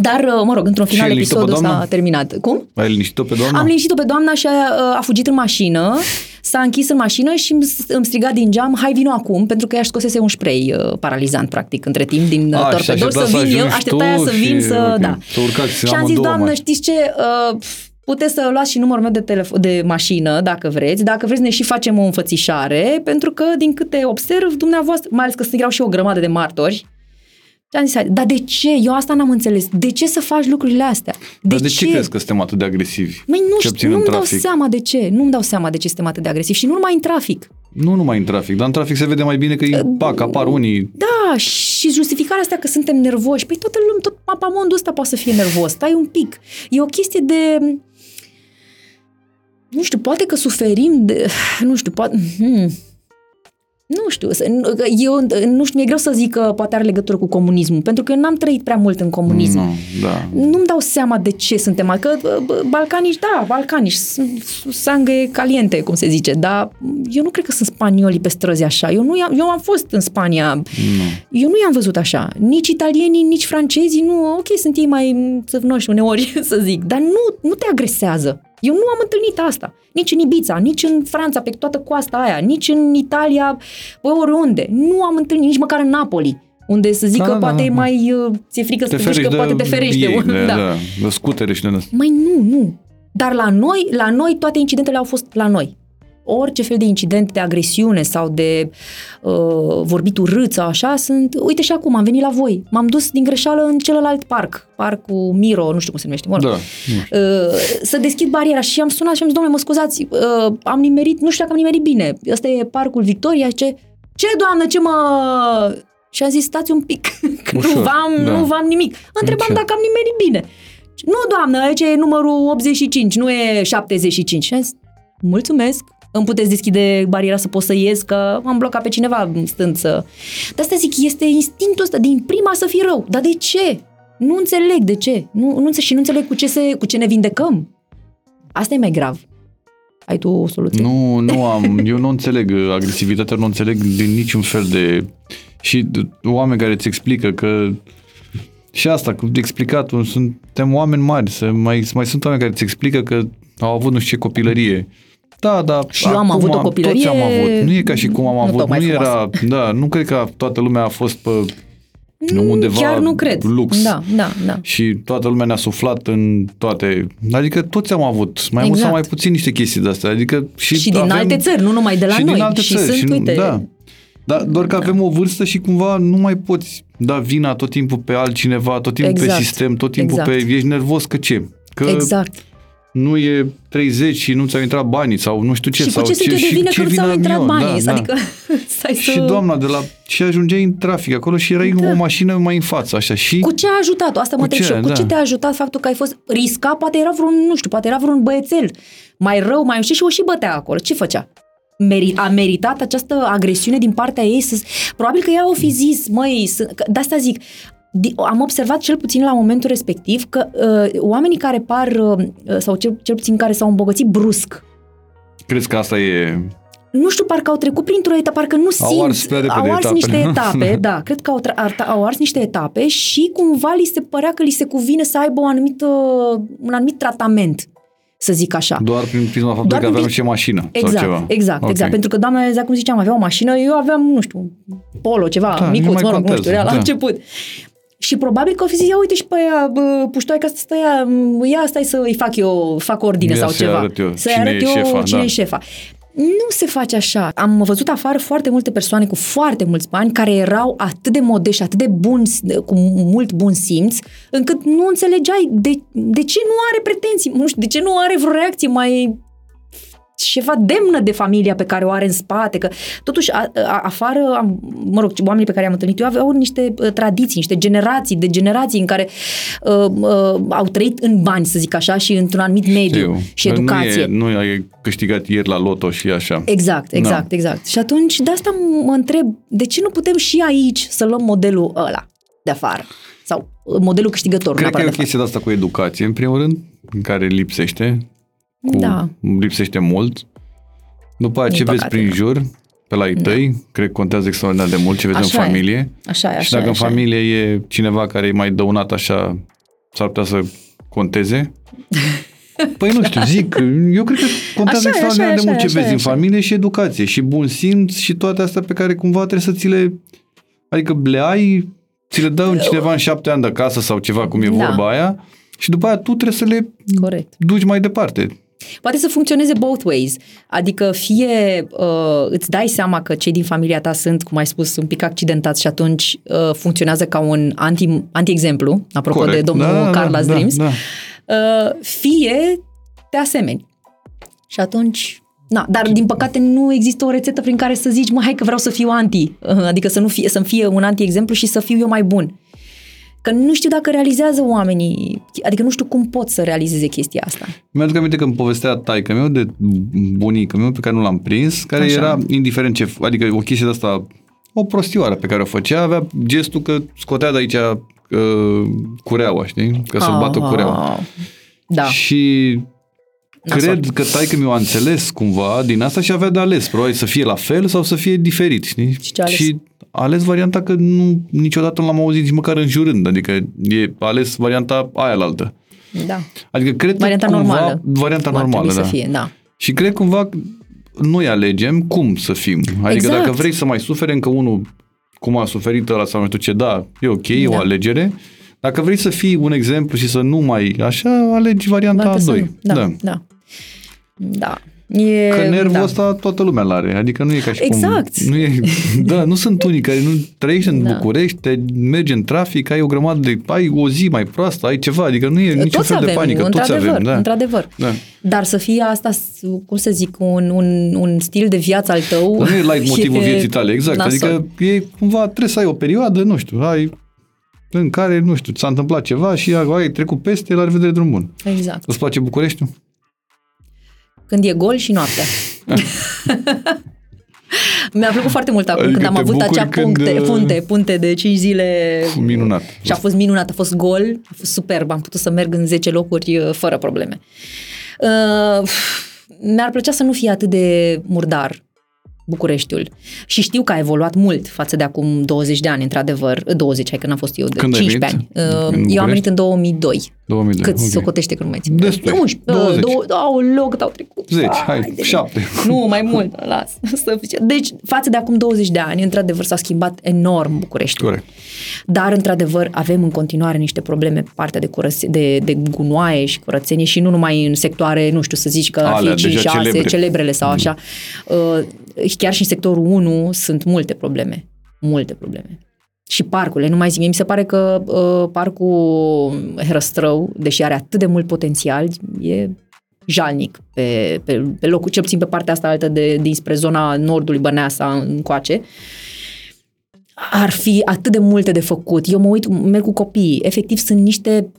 Dar, mă rog, într-un Și final ai liniștit-o pe episodul s-a doamna? terminat. Cum? Ai liniștit-o pe doamna? Am liniștit-o pe doamna și a, a fugit în mașină, s-a închis în mașină și îmi, îmi striga din geam, hai vino acum, pentru că ea își scosese un spray uh, paralizant, practic, între timp, din A, uh, și torpedor, aștepta să să vin eu, ajungi aștepta tu ea să vin și, să, ok, da. să urcați și am zis, amândouă doamnă, mai- știți ce, uh, puteți să luați și numărul meu de, telefon, de mașină, dacă vreți, dacă vreți ne și facem o înfățișare, pentru că, din câte observ, dumneavoastră, mai ales că sunt erau și o grămadă de martori, și am zis, hai, dar de ce? Eu asta n-am înțeles. De ce să faci lucrurile astea? Dar de ce crezi că suntem atât de agresivi? Măi, nu Cel știu, puțin în nu-mi dau trafic. seama de ce. Nu-mi dau seama de ce suntem atât de agresivi. Și nu numai în trafic. Nu numai în trafic, dar în trafic se vede mai bine că e, pac, apar unii. Da, și justificarea asta că suntem nervoși. Păi toată lumea, tot mapamondul ăsta poate să fie nervos. Stai un pic. E o chestie de... Nu știu, poate că suferim de... Nu știu, poate... Hmm. Nu știu, să- eu nu știu, mi-e greu să zic că poate are legătură cu comunismul, pentru că eu n-am trăit prea mult în comunism. Nu, da. Nu-mi dau seama de ce suntem, că bă, balcanici, da, balcanici, sunt sangre caliente, cum se zice, dar eu nu cred că sunt spaniolii pe străzi așa. Eu, nu i-am, eu am fost în Spania, Nu. eu nu i-am văzut așa. Nici italienii, nici francezii, nu, ok, sunt ei mai țăvnoși uneori, să zic, dar nu, nu te agresează. Eu nu am întâlnit asta. Nici în Ibiza, nici în Franța, pe toată coasta aia, nici în Italia, bă, oriunde. Nu am întâlnit, nici măcar în Napoli, unde să zic Da, că da, poate da, e da. mai, uh, ți-e frică să Te te duci, ferești că de poate te ferește. ei, de, da. da, de scutere și de asta. Mai nu, nu. Dar la noi, la noi toate incidentele au fost la noi. Orice fel de incident de agresiune sau de uh, vorbit urât sau așa sunt... Uite și acum, am venit la voi. M-am dus din greșeală în celălalt parc. Parcul Miro, nu știu cum se numește. Mă rog. Da. Uh, să deschid bariera și am sunat și am zis, domnule, mă scuzați, uh, am nimerit, nu știu dacă am nimerit bine. Ăsta e parcul Victoria. Ce, ce doamnă, ce mă... Și am zis, stați un pic, că nu Ușor, v-am, da. nu v-am nimic. Întrebam Ce? dacă am nimerit bine. Nu, doamnă, aici e numărul 85, nu e 75. Și am zis, mulțumesc, îmi puteți deschide bariera să pot să ies, că am blocat pe cineva stând să... De asta zic, este instinctul ăsta din prima să fii rău. Dar de ce? Nu înțeleg de ce. Nu, nu înțeleg și nu înțeleg cu ce, se, cu ce ne vindecăm. Asta e mai grav. Ai tu o soluție? Nu, nu am, eu nu înțeleg uh, agresivitatea, nu înțeleg din niciun fel de... Și d- oameni care îți explică că și asta, cu explicatul, suntem oameni mari, să mai, mai sunt oameni care îți explică că au avut nu știu ce copilărie. Da, da. Și eu am acum avut o copilărie- Toți am avut. Nu e ca și cum am nu avut. tocmai Nu era, frumoasă. da, nu cred că toată lumea a fost pe Nu undeva Chiar nu cred. lux. Da, da, da. Și toată lumea ne-a suflat în toate... Adică toți am avut, mai mult sau Exact. mai puțin niște chestii de-astea. Adică și, Și din alte țări, nu numai de la și noi. Din alte Și țări, sunt, și nu, uite- Da. Da, doar că avem o vârstă și cumva nu mai poți da vina tot timpul pe altcineva, tot timpul Exact. pe sistem, tot timpul Exact. pe... Ești nervos că ce? Că Exact. Nu e 30 și nu ți-au intrat banii sau nu știu ce. și cu sau ce sunt eu de și vină ce că nu ți-au vină intrat eu? banii? Da, adică da. stai să... Și doamna de la... Și ajungeai în trafic acolo și erai da. o mașină mai în față, așa. Și Cu ce a ajutat? Asta mă Cu întreb ce? și eu. Cu Da. ce te-a ajutat faptul că ai fost riscat? Poate era vreun, nu știu, poate era vreun băiețel mai rău, mai nu știu, și o și bătea acolo. Ce făcea? Meri- a meritat această agresiune din partea ei? Să... Probabil că ea o fi zis, măi, să... că- de asta zic, di- am observat cel puțin la momentul respectiv că uh, oamenii care par, uh, sau cel, cel puțin care s-au îmbogățit brusc, crezi că asta e... nu știu, parcă au trecut printr-o etapă, parcă nu Au simt, ars prea repede au ars etapele. niște etape, da, cred că au, tra- ar- au ars niște etape și cumva li se părea că li se cuvine să aibă o anumită, un anumit tratament, să zic așa. Doar prin prisma faptului Doar că prin aveam prin- și mașină Exact, sau ceva. exact, Ok. exact. Pentru că doamna, exact cum ziceam, avea o mașină, eu aveam, nu știu, polo, ceva, Da, da, nu micuț, mai mă rog, nu contează, știu, era la da. început. Și probabil că o fi zis, ia uite și pe aia, bă, puștoaica asta, stă ea, m, ia stai să îi fac eu, fac ordine Ia sau să-i ceva. arăt eu Să-i cine arăt e eu șefa, cine da. e șefa. Nu se face așa. Am văzut afară foarte multe persoane cu foarte mulți bani care erau atât de modești, atât de buni, cu mult bun simț, încât nu înțelegeai de, de ce nu are pretenții, nu știu, de ce nu are vreo reacție mai ceva demnă de familia pe care o are în spate, că totuși a, a, afară, am, mă rog, oamenii pe care i-am întâlnit eu aveau niște uh, tradiții, niște generații, de generații în care uh, uh, au trăit în bani, să zic așa, și într-un anumit mediu Știu. și Că educație. Nu, e, nu ai câștigat ieri la loto și așa. Exact, exact, Da. exact. Și atunci de asta mă întreb, de ce nu putem și aici să luăm modelul ăla de afară? Sau uh, modelul câștigător, Cred că e neapărat o de afară. chestie de asta cu educație, în primul rând, în care lipsește. Cu, Da. Lipsește mult. După aceea Din ce vezi păcate, prin da. jur, pe la ei tăi, cred că contează extraordinar de mult ce vezi Așa în e. familie. Așa e, așa și dacă e, în așa e. familie e cineva care e mai dăunat așa, s-ar putea să conteze. Păi nu știu, zic, eu cred că contează Așa e, extraordinar așa e, de mult ce așa e, vezi în așa e. familie și educație și bun simț și toate astea pe care cumva trebuie să ți le... Adică le ai, ți le dă un cineva în șapte ani de acasă sau ceva, cum e Da. vorba aia, și după aia tu trebuie să le Corect. duci mai departe. Poate să funcționeze both ways. Adică fie uh, îți dai seama că cei din familia ta sunt, cum ai spus, un pic accidentați și atunci uh, funcționează ca un anti, anti-exemplu, apropo Corect. de domnul Da, da, Carla's da, Dreams, da. Uh, fie te asemeni. Și atunci... Na, dar din păcate nu există o rețetă prin care să zici, mă, hai că vreau să fiu anti, Uh, adică să nu fie, să-mi fie un anti-exemplu și să fiu eu mai bun. Că nu știu dacă realizează oamenii, adică nu știu cum pot să realizeze chestia asta. Mi-aduc aminte că îmi povestea taică meu de bunica meu pe care nu l-am prins, care Așa. era indiferent ce, adică o chestie de asta, o prostioară pe care o făcea, avea gestul că scotea de aici uh, cureaua, știi? Că să-l bată cureaua. Ah, Da. Și Nasol. Cred că taică mi-o a înțeles cumva din asta și avea de ales, probabil să fie la fel sau să fie diferit, știi? Și ce a ales? și a ales varianta că nu, niciodată nu l-am auzit nici măcar înjurând, adică e a ales varianta aia la altă. Da. Adică cred Varianta că cumva, normală. Varianta Cum ar normală, trebui da. să fie, da. Și cred cumva că noi alegem cum să fim. Adică Exact. dacă vrei să mai suferi încă unul cum a suferit ăla sau nu știu ce, da, e ok, e o Da. alegere. Dacă vrei să fii un exemplu și să nu mai așa, alegi varianta Poate a să 2. nu. Da, da. da. Da. E, Că nervul da. ăsta toată lumea l-are. Adică nu e ca și Exact. cum... Nu e, da, nu sunt unii care nu trăiești în Da. București, te mergi în trafic, ai o grămadă de... ai o zi mai proastă, ai ceva. Adică nu e niciun Toți fel avem, de panică. Toți într-adevăr, avem, da. într-adevăr. Da. Dar să fie asta, cum să zic, un, un, un stil de viață al tău. Dar nu e light motivul e vieții tale, exact. nasol. Adică e cumva, trebuie să ai o perioadă, nu știu, ai în care, nu știu, ți-a întâmplat ceva și ai trecut peste, la revedere drum bun. Exact. Îți place Bucureștiul? Când e gol și noaptea. Mi-a plăcut foarte mult acum Adică când am te avut bucuri acea când, puncte, uh, punte, punte de 5 zile. Minunat. Și a fost minunat, a fost gol, a fost superb, am putut să merg în 10 locuri uh, fără probleme. Uh, mi-ar plăcea să nu fie atât de murdar Bucureștiul. Și știu că a evoluat mult față de acum 20 de ani, într-adevăr. 20, hai că n-am fost eu, de Când ai 15 ani. venit? Uh, În Eu am București? venit în 2002. 2002. Cât ok. se socotește că nu mai țin. Destul. 11, 20. două- Au, loc, au trecut. 10, hai, de mine. 7. Nu, mai mult, las. Să fie- Deci, față de acum 20 de ani, într-adevăr, s-a schimbat enorm București. Corect. Dar, într-adevăr, avem în continuare niște probleme pe partea de, curăț- de, de gunoaie și curățenie și nu numai în sectoare, nu știu, să zici că ar Alea, fi 5, deja 6, celebre. celebrele sau așa. Uh, chiar și în sectorul 1 sunt multe probleme. Multe probleme. Și parcurile, nu mai zic, mie mi se pare că uh, parcul Herăstrău, deși are atât de mult potențial, e jalnic pe, pe, pe locul, cel puțin pe partea asta altă de, dinspre zona nordului Băneasa încoace. Ar fi atât de multe de făcut. Eu mă uit, merg cu copiii. Efectiv, sunt niște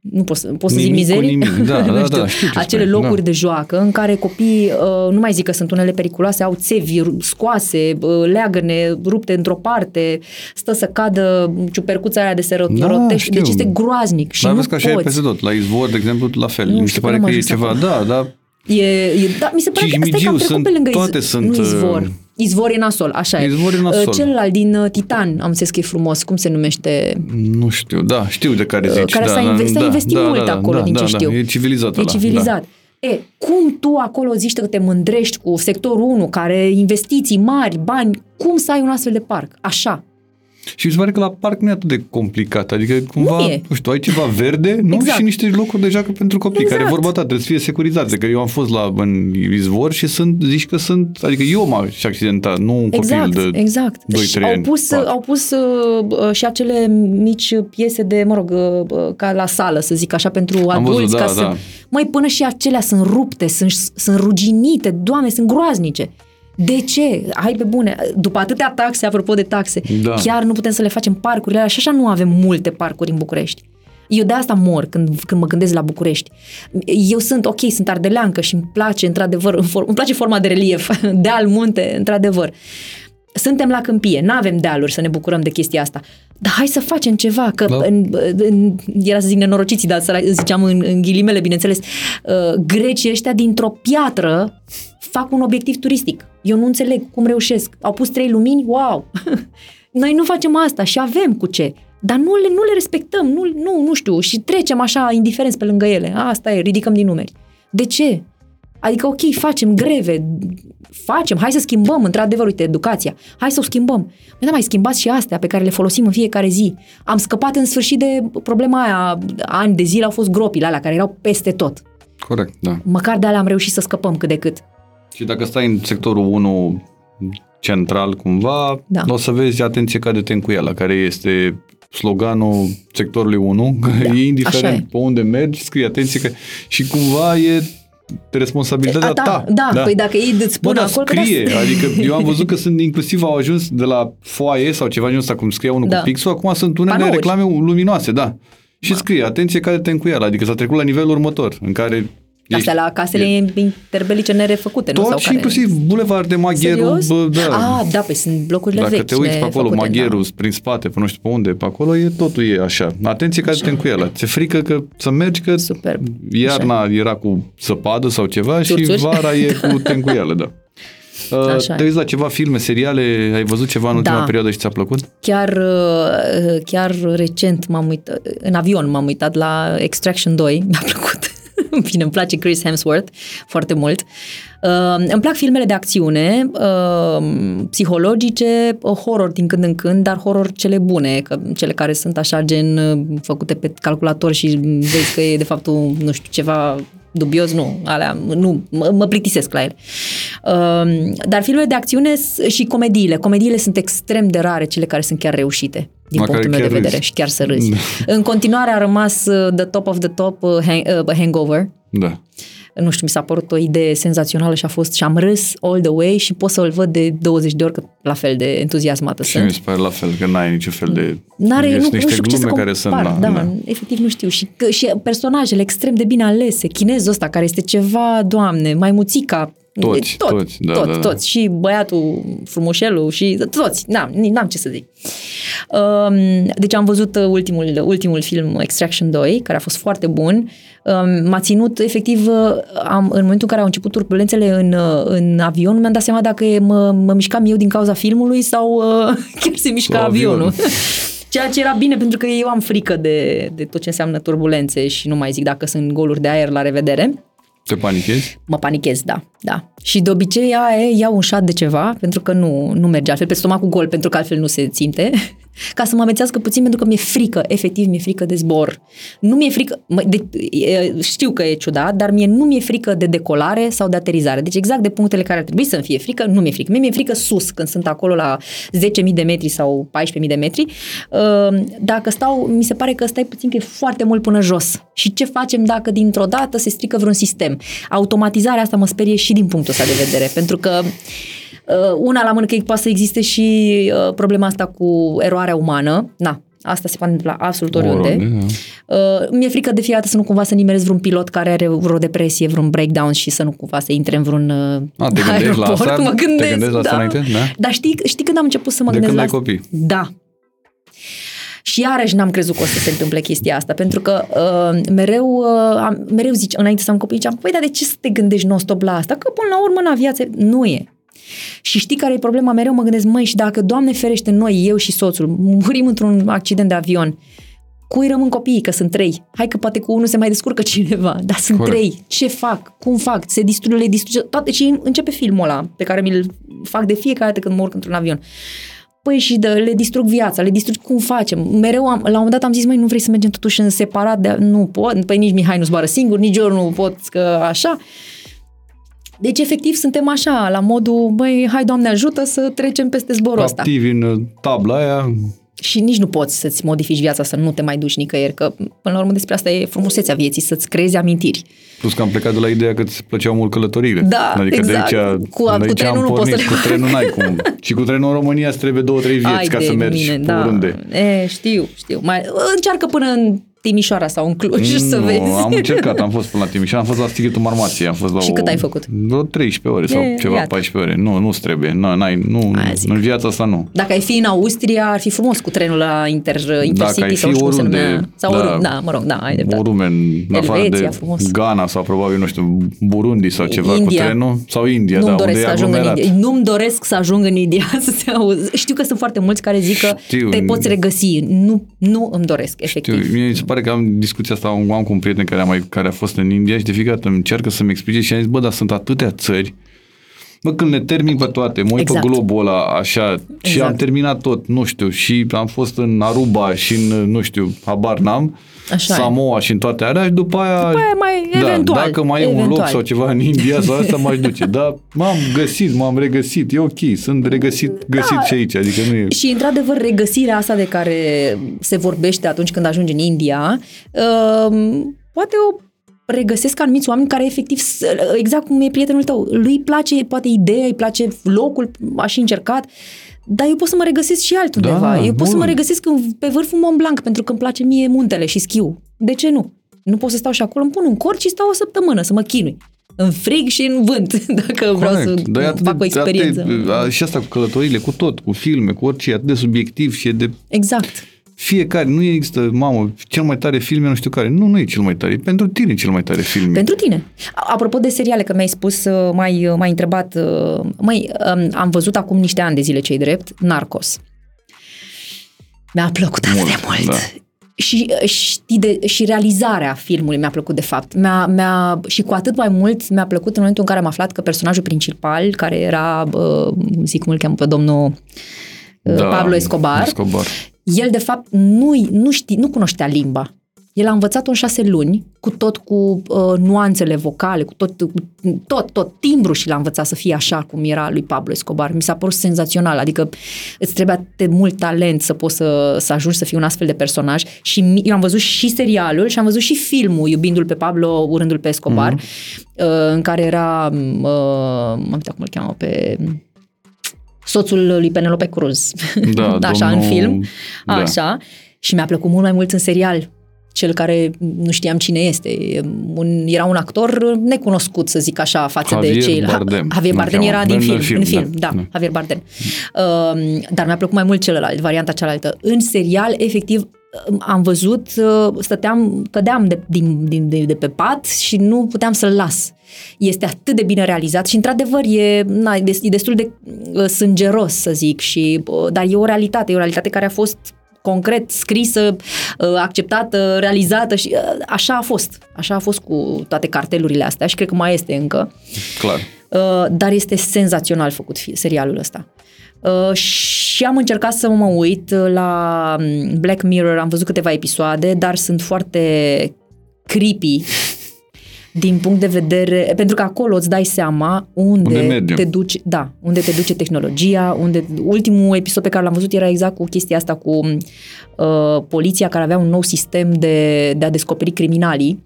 nu pot să, pot să zic Nimic cu mizerii? nimic. Da, Nu da, știu. da, știu ce Acele spui, locuri da. de joacă în care copiii, uh, nu mai zic că sunt unele periculoase, au țevi ru- scoase, uh, leagăne rupte într-o parte, stă să cadă ciupercuța aia de se rot- Da, rotește. știu. Deci este groaznic și Dar nu vezi că așa poți. e peste tot. La izvor, de exemplu, la fel. Nu Mi se știu pare că că n-am e ajuns ceva, acolo. da, da. E, e, da, mi se pare că asta e Cismigiu cam trecut sunt, pe lângă toate iz, sunt, nu izvor. Uh, Izvor e nasol, așa e. Izvor e nasol. Uh, Celălalt din uh, Titan, am înțeles că e frumos, cum se numește? Nu știu, da, știu de care zici. care da, s-a da, inve- s-a da, investit da, mult da, acolo, da, din da, ce da, știu. E civilizat E ăla, civilizat. E, cum tu acolo zici că te mândrești cu sectorul 1, care investiții mari, bani, cum să ai un astfel de parc? Așa. Și mi se pare că la parc nu e atât de complicat. Adică cumva, Nu nu, e. știu, ai ceva verde, nu? Exact. Și niște locuri de joacă pentru copii, Exact. care vorba ta trebuie să fie securizate. Că eu am fost la în izvor și sunt, zici că sunt, adică eu m-aș accidenta, nu un Exact, copil de exact. 2-3 și au ani. pus, patru. au pus uh, uh, și acele mici piese de, mă rog, uh, uh, ca la sală, să zic așa, pentru Am adulți. văzut, ca da, să... da. Măi, până și acelea sunt rupte, sunt, sunt ruginite, doamne, sunt groaznice. De ce? Hai pe bune. După atâtea taxe, apropo de taxe, Da. chiar nu putem să le facem parcurile alea și așa nu avem multe parcuri în București. Eu de asta mor când, când mă gândesc la București. Eu sunt, ok, sunt ardeleancă și îmi place, într-adevăr, în for- îmi place forma de relief, deal, munte, într-adevăr. Suntem la câmpie, nu avem dealuri să ne bucurăm de chestia asta. Dar hai să facem ceva, că Da. în, în, era să zic nenorociții, dar să ziceam în, în ghilimele, bineînțeles, uh, grecii ăștia dintr-o piatră fac un obiectiv turistic. Eu nu înțeleg cum reușesc. Au pus trei lumini, wow! Noi nu facem asta și avem cu ce. Dar nu le, nu le respectăm, nu, nu, nu știu, și trecem așa indiferenți pe lângă ele. Asta e, ridicăm din numeri. De ce? Adică, ok, facem greve, facem, hai să schimbăm, într-adevăr, uite, educația, hai să o schimbăm. Păi da, mai schimbați și astea pe care le folosim în fiecare zi. Am scăpat în sfârșit de problema aia, ani de zile au fost gropile alea care erau peste tot. Corect, da. Măcar de alea am reușit să scăpăm cât de cât. Și dacă stai în sectorul 1 central cumva, Da. o să vezi atenție ca de tencuiala, care este sloganul sectorului 1, că Da, e indiferent așa e. pe unde mergi, scrie atenție că și cumva e responsabilitatea A, da, ta. da, păi dacă ei îți spun Bă, dar acolo că scrie, da- adică eu am văzut că sunt inclusiv au ajuns de la foaie sau ceva genul ăsta, cum scria unul Da. cu pixul, acum sunt unele Panouri. reclame luminoase, da. Și scrie, atenție care te încuială, adică s-a trecut la nivelul următor, în care Astea la casele interbelice nerefăcute, nu? tot Sau și care... inclusiv Bulevard de Magheru, Serios? bă, da. Ah, da, păi sunt blocurile Dacă vechi. te uiți pe acolo, nefăcute, Magheru, da. prin spate, pe nu știu pe unde, pe acolo, e, totul e așa. Atenție care te încuială. Ți-e frică că să mergi, că Superb. iarna era cu săpadă sau ceva și Turțuri. vara e cu tencuială, da. Uh, Așa te e. uiți la ceva filme, seriale, ai văzut ceva în ultima Da. perioadă și ți-a plăcut? Chiar, uh, chiar recent m-am uitat, în avion m-am uitat la Extraction 2, mi-a plăcut. Bine, îmi place Chris Hemsworth foarte mult. Uh, îmi plac filmele de acțiune, uh, psihologice, uh, horror din când în când, dar horror cele bune, că cele care sunt așa gen uh, făcute pe calculator și vezi că e de fapt un, nu știu, ceva dubios, nu, alea, nu, mă, mă plictisesc la ele. Uh, dar filmele de acțiune s- și comediile. Comediile sunt extrem de rare, cele care sunt chiar reușite, din Măcar punctul meu de chiar vedere, râzi. și chiar să râzi. în continuare a rămas uh, The Top of the Top uh, hang, uh, Hangover. Da. Nu știu, mi s-a părut o idee senzațională și a fost și am râs all the way și pot să-l văd de 20 de ori că la fel de entuziasmată Și mi sunt. se pare la fel, că n-ai niciun fel de... N-are, sunt nu, niște nu știu cu ce să glume compar, care sunt... da, da, efectiv nu știu. Și, că, și personajele extrem de bine alese. Chinezul ăsta care este ceva, doamne, mai muțica, Toți, tot, toți, da, tot, da, da. toți. Și băiatul, frumușelul și toți. N-am, n-am ce să zic. Um, Deci am văzut uh, ultimul, ultimul film Extraction 2, care a fost foarte bun. Um, M-a ținut, efectiv, uh, am, în momentul în care au început turbulențele în, uh, în avion, mi-am dat seama dacă e- mă, mă mișcam eu din cauza filmului sau uh, chiar se mișca Sau avionul. avionul. Ceea ce era bine pentru că eu am frică de, de tot ce înseamnă turbulențe și nu mai zic dacă sunt goluri de aer, la revedere. Te panichezi? Mă panichez, da, da. Și de obicei aia e, iau un șat de ceva, pentru că nu, nu merge altfel, pe stomacul gol, pentru că altfel nu se simte, ca să mă amețească puțin, pentru că mi-e frică, efectiv mi-e frică de zbor. Nu mi-e frică, mă, de, e, știu că e ciudat, dar mie nu mi-e frică de decolare sau de aterizare. Deci exact de punctele care ar trebui să-mi fie frică, nu mi-e frică. Mie mi-e frică sus, când sunt acolo la 10.000 de metri sau 14.000 de metri. Uh, Dacă stau, mi se pare că stai puțin că e foarte mult până jos. Și ce facem dacă dintr-o dată se strică vreun sistem? Automatizarea asta mă sperie și din punctul ăsta de vedere, pentru că uh, una la mână că poate să existe și uh, problema asta cu eroarea umană. Na, asta se poate întâmpla absolut oriunde. Oriunde, da. Uh, mi-e frică de fiecare dată să nu cumva să nimerez vreun pilot care are vreo depresie, vreun breakdown și să nu cumva să intre în vreun uh, A, te gândești la aeroport. asta? Mă Te gândesc, gândești la asta da. înainte? Da. Dar știi, știi când am început să mă De gândesc când la ai asta? copii. Da. Și iarăși n-am crezut că o să se întâmple chestia asta, pentru că uh, mereu, uh, am, mereu zici, înainte să am copii, ziceam, păi, dar de ce să te gândești non-stop la asta? Că până la urmă, în aviație, nu e. Și știi care e problema? Mereu mă gândesc, măi, și dacă, Doamne ferește, noi, eu și soțul, murim într-un accident de avion, cui rămân copiii, că sunt trei. Hai că poate cu unul se mai descurcă cineva, dar sunt Corect. trei. Ce fac? Cum fac? Se distruge, le distruge toate. Și începe filmul ăla pe care mi-l fac de fiecare dată când mă urc într-un avion. Păi și de, le distrug viața, le distrug, cum facem? Mereu am, la un moment dat am zis, măi, nu vrei să mergem totuși în separat? De, nu pot, păi nici Mihai nu zboară singur, nici eu nu pot, că așa. Deci, efectiv, suntem așa, la modul, băi, hai, Doamne, ajută să trecem peste zborul ăsta. Activi în uh, tabla aia, Și nici nu poți să-ți modifici viața, să nu te mai duci nicăieri, că până la urmă despre asta e frumusețea vieții, să-ți creezi amintiri. plus că am plecat de la ideea că îți plăceau mult călătoriile. Da, adică exact. de aici, Cu- de cu aici trenul am nu poți să pornit, le- Cu trenul n-ai cum. Și cu trenul în România îți trebuie două, trei vieți Ai ca de să mergi mine, pe da. oriunde. E, știu, știu. Mai, încearcă până în Timișoara sau în Cluj să nu, vezi. am încercat, am fost până la Timișoara, am fost la Stighetul Marmației, am fost la Și o, cât ai făcut? Vreo 13 ore sau E, ceva, iată. 14 ore. Nu, nu-ți trebuie. Nu, n-ai, nu, Aia zic. în viața asta nu. Dacă ai fi în Austria, ar fi frumos cu trenul la Inter, Intercity ai sau fi nu știu cum se oriunde, numea. Sau da, oriunde, da, mă rog, da, ai dreptate. Oriunde, în afară Elveția, de frumos. Ghana sau probabil, nu știu, Burundi sau ceva India. cu trenul. Sau India, Nu-mi da, doresc unde să e ajung în aglomerat. India. Nu-mi doresc să ajung în India să se auzi. Știu că sunt foarte mulți care zic că Știu. te poți regăsi. Nu, nu îmi doresc, efectiv. Știu, mie mi se pare că am discuția asta, am, am cu un prieten care a, mai, care a fost în India și de fiecare dată încearcă să-mi explice și am zis, bă, dar sunt atâtea țări Bă, când le termin pe toate, mă uit Exact. pe globul ăla așa și Exact. am terminat tot, nu știu, și am fost în Aruba și în, nu știu, habar n-am, Așa e. Samoa și în toate alea și după aia, După aia mai da, eventual, dacă mai e un loc eventual. sau ceva în India sau asta m-aș duce, dar m-am găsit, m-am regăsit, e ok, sunt regăsit găsit Da. și aici, adică nu e... Și, într-adevăr, regăsirea asta de care se vorbește atunci când ajungi în India, um, poate o regăsesc anumiți oameni care efectiv, s- exact cum e prietenul tău, lui îi place poate ideea, îi place locul, aș și încercat, dar eu pot să mă regăsesc și altundeva. Da, eu pot să bun. mă regăsesc în, pe vârful Mont Blanc pentru că îmi place mie muntele și schiu. De ce nu? Nu pot să stau și acolo, îmi pun un cort și stau o săptămână să mă chinui. În frig și în vânt, dacă vreau să Dar e atât fac o de- experiență. Atât, de- și asta cu călătorile, cu tot, cu filme, cu orice, e atât de subiectiv și e de Exact. Fiecare, nu există, mamă, cel mai tare film e nu știu care. Nu, nu e cel mai tare, e pentru tine cel mai tare film. Pentru tine. A- Apropo de seriale, că mi-ai spus, uh, m-ai, uh, m-ai întrebat, uh, măi, um, am văzut acum niște ani de zile cei drept, Narcos. Mi-a plăcut atât de Mult, mult. da. Și, uh, știi de, și realizarea filmului mi-a plăcut de fapt. Mi-a, mi-a, și cu atât mai mult mi-a plăcut în momentul în care am aflat că personajul principal, care era, uh, zic cum îl cheamă pe domnul uh, Pablo Escobar, Escobar. El de fapt nu, nu, ști, nu cunoștea limba. El a învățat-o în șase luni, cu tot cu uh, nuanțele vocale, cu tot, cu tot, tot timbru și l-a învățat să fie așa cum era lui Pablo Escobar. Mi s-a părut senzațional, adică îți trebuia de mult talent să poți să, să ajungi să fii un astfel de personaj și mi- eu am văzut și serialul și am văzut și filmul Iubindu-l pe Pablo, urându-l pe Escobar, mm-hmm. uh, în care era, uh, m-am uitat cum îl cheamă, pe soțul lui Penelope Cruz. Da, așa, în domnul- film. da. Așa. Și mi-a plăcut mult mai mult în serial. cel care nu știam cine este. Un, era un actor necunoscut, să zic așa, față Javier de cei... Bardem. Javier Nu Bardem cheamă. era din În film, film, în film, da. da, Da. Javier Bardem. Uh, dar mi-a plăcut mai mult celălalt, varianta cealaltă. În serial, efectiv, am văzut, uh, stăteam, cădeam de, din, din, de, de pe pat și nu puteam să-l las. Este atât de bine realizat și, într-adevăr, e, na, e des- e destul de uh, sângeros, să zic, și, uh, dar e o realitate, e o realitate care a fost concret scrisă, uh, acceptată, realizată și uh, așa a fost. Așa a fost cu toate cartelurile astea și cred că mai este încă. Clar. Uh, dar este senzațional făcut fi- serialul ăsta. Uh, și am încercat să mă uit uh, la um, Black Mirror, am văzut câteva episoade, dar sunt foarte creepy din punct de vedere, pentru că acolo îți dai seama unde, Unde mergem. te duce, da, unde te duce tehnologia, unde ultimul episod pe care l-am văzut era exact cu chestia asta cu uh, poliția care avea un nou sistem de, de a descoperi criminalii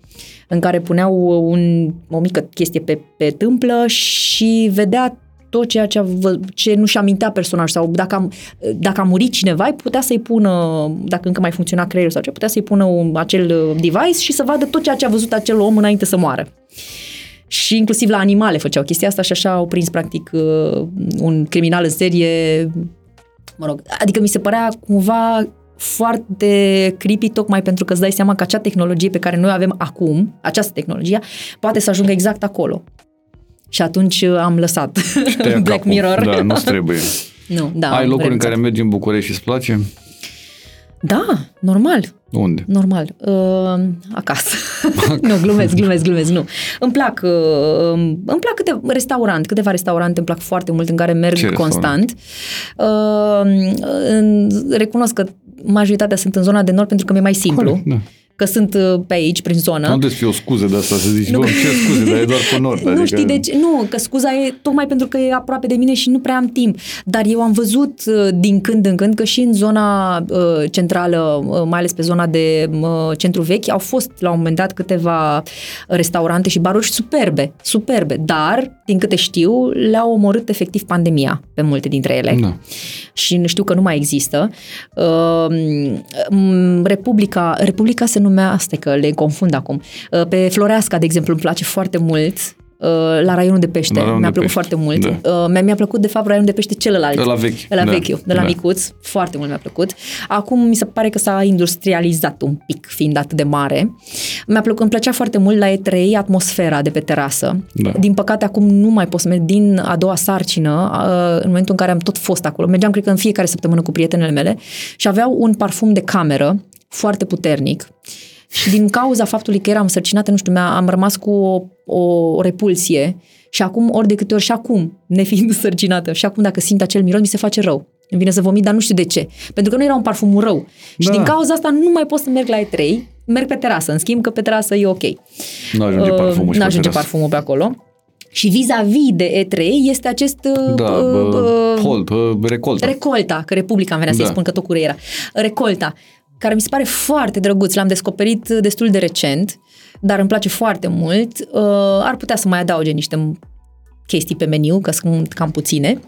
în care puneau un, o mică chestie pe, pe tâmplă și vedea tot ceea ce, a vă, ce nu și amintea personaj sau dacă, am, dacă a murit cineva, îi putea să-i pună, dacă încă mai funcționa creierul sau ce, putea să-i pună un, acel uh, device și să vadă tot ceea ce a văzut acel om înainte să moară. Și inclusiv la animale făceau chestia asta și așa au prins practic uh, un criminal în serie, mă rog, adică mi se părea cumva foarte creepy tocmai pentru că îți dai seama că acea tehnologie pe care noi o avem acum, această tehnologie, poate să ajungă exact acolo. Și atunci uh, am lăsat Te ia Black capul. Mirror. Da, nu trebuie. nu, da, Ai am locuri în renunțat. care mergi în București și îți place? Da, normal. Unde? Normal. Uh, acasă. nu, glumesc, glumesc, glumesc, nu. Îmi plac, uh, îmi plac câte restaurant, câteva restaurante îmi plac foarte mult în care merg Ce constant. Uh, în, recunosc că majoritatea sunt în zona de nord pentru că mi-e mai simplu. Corect, da. Că sunt uh, pe aici, prin zonă. Nu trebuie să fie o scuză de asta, să zici, Nu. nu. ce scuze, dar e doar pe nord. Nu adică... știi de ce, nu, că scuza e tocmai pentru că e aproape de mine și nu prea am timp. Dar eu am văzut uh, din când în când că și în zona uh, centrală, uh, mai ales pe zona de uh, centru vechi, au fost la un moment dat câteva restaurante și baruri superbe, superbe, dar, din câte știu, le-au omorât efectiv pandemia pe multe dintre ele Da. și știu că nu mai există. Uh, m, Republica, Republica se numea, asta e că le confund acum, Uh, pe Floreasca, de exemplu, îmi place foarte mult, uh, la raionul de pește. La raionul Mi-a de plăcut pește, foarte mult. da. Uh, Mi-a, mi-a plăcut, de fapt, raionul de pește celălalt. Ăla vechi, Ăla da, vechiul, de la da. micuț. Foarte mult mi-a plăcut. Acum mi se pare că s-a industrializat un pic, fiind atât de mare. Mi-a plăcut, îmi plăcea foarte mult la E3 atmosfera de pe terasă. Da. Din păcate, acum nu mai pot să merg din a doua sarcină, uh, în momentul în care am tot fost acolo. Mergeam, cred că, în fiecare săptămână cu prietenele mele și aveau un parfum de cameră foarte puternic. Și din cauza faptului că eram sărcinată, nu știu, mi-a- am rămas cu o, o repulsie și acum, ori de câte ori, și acum, nefiind sărcinată, și acum dacă simt acel miros, mi se face rău. Îmi vine să vomit, dar nu știu de ce. Pentru că nu era un parfum rău. Și Da. din cauza asta nu mai pot să merg la E3, merg pe terasă. În schimb că pe terasă e ok. Nu ajunge Uh, parfumul și Nu pe ajunge terasă. parfumul pe acolo. Și vis-a-vis de E3 este acest uh, Da, uh, bă, uh, hold, bă, recolta. Recolta, că Republica îmi venea să-i Da. spun că tot cu era. Recolta, care mi se pare foarte drăguț, l-am descoperit destul de recent, dar îmi place foarte mult. Uh, ar putea să mai adauge niște chestii pe meniu, că sunt cam puține,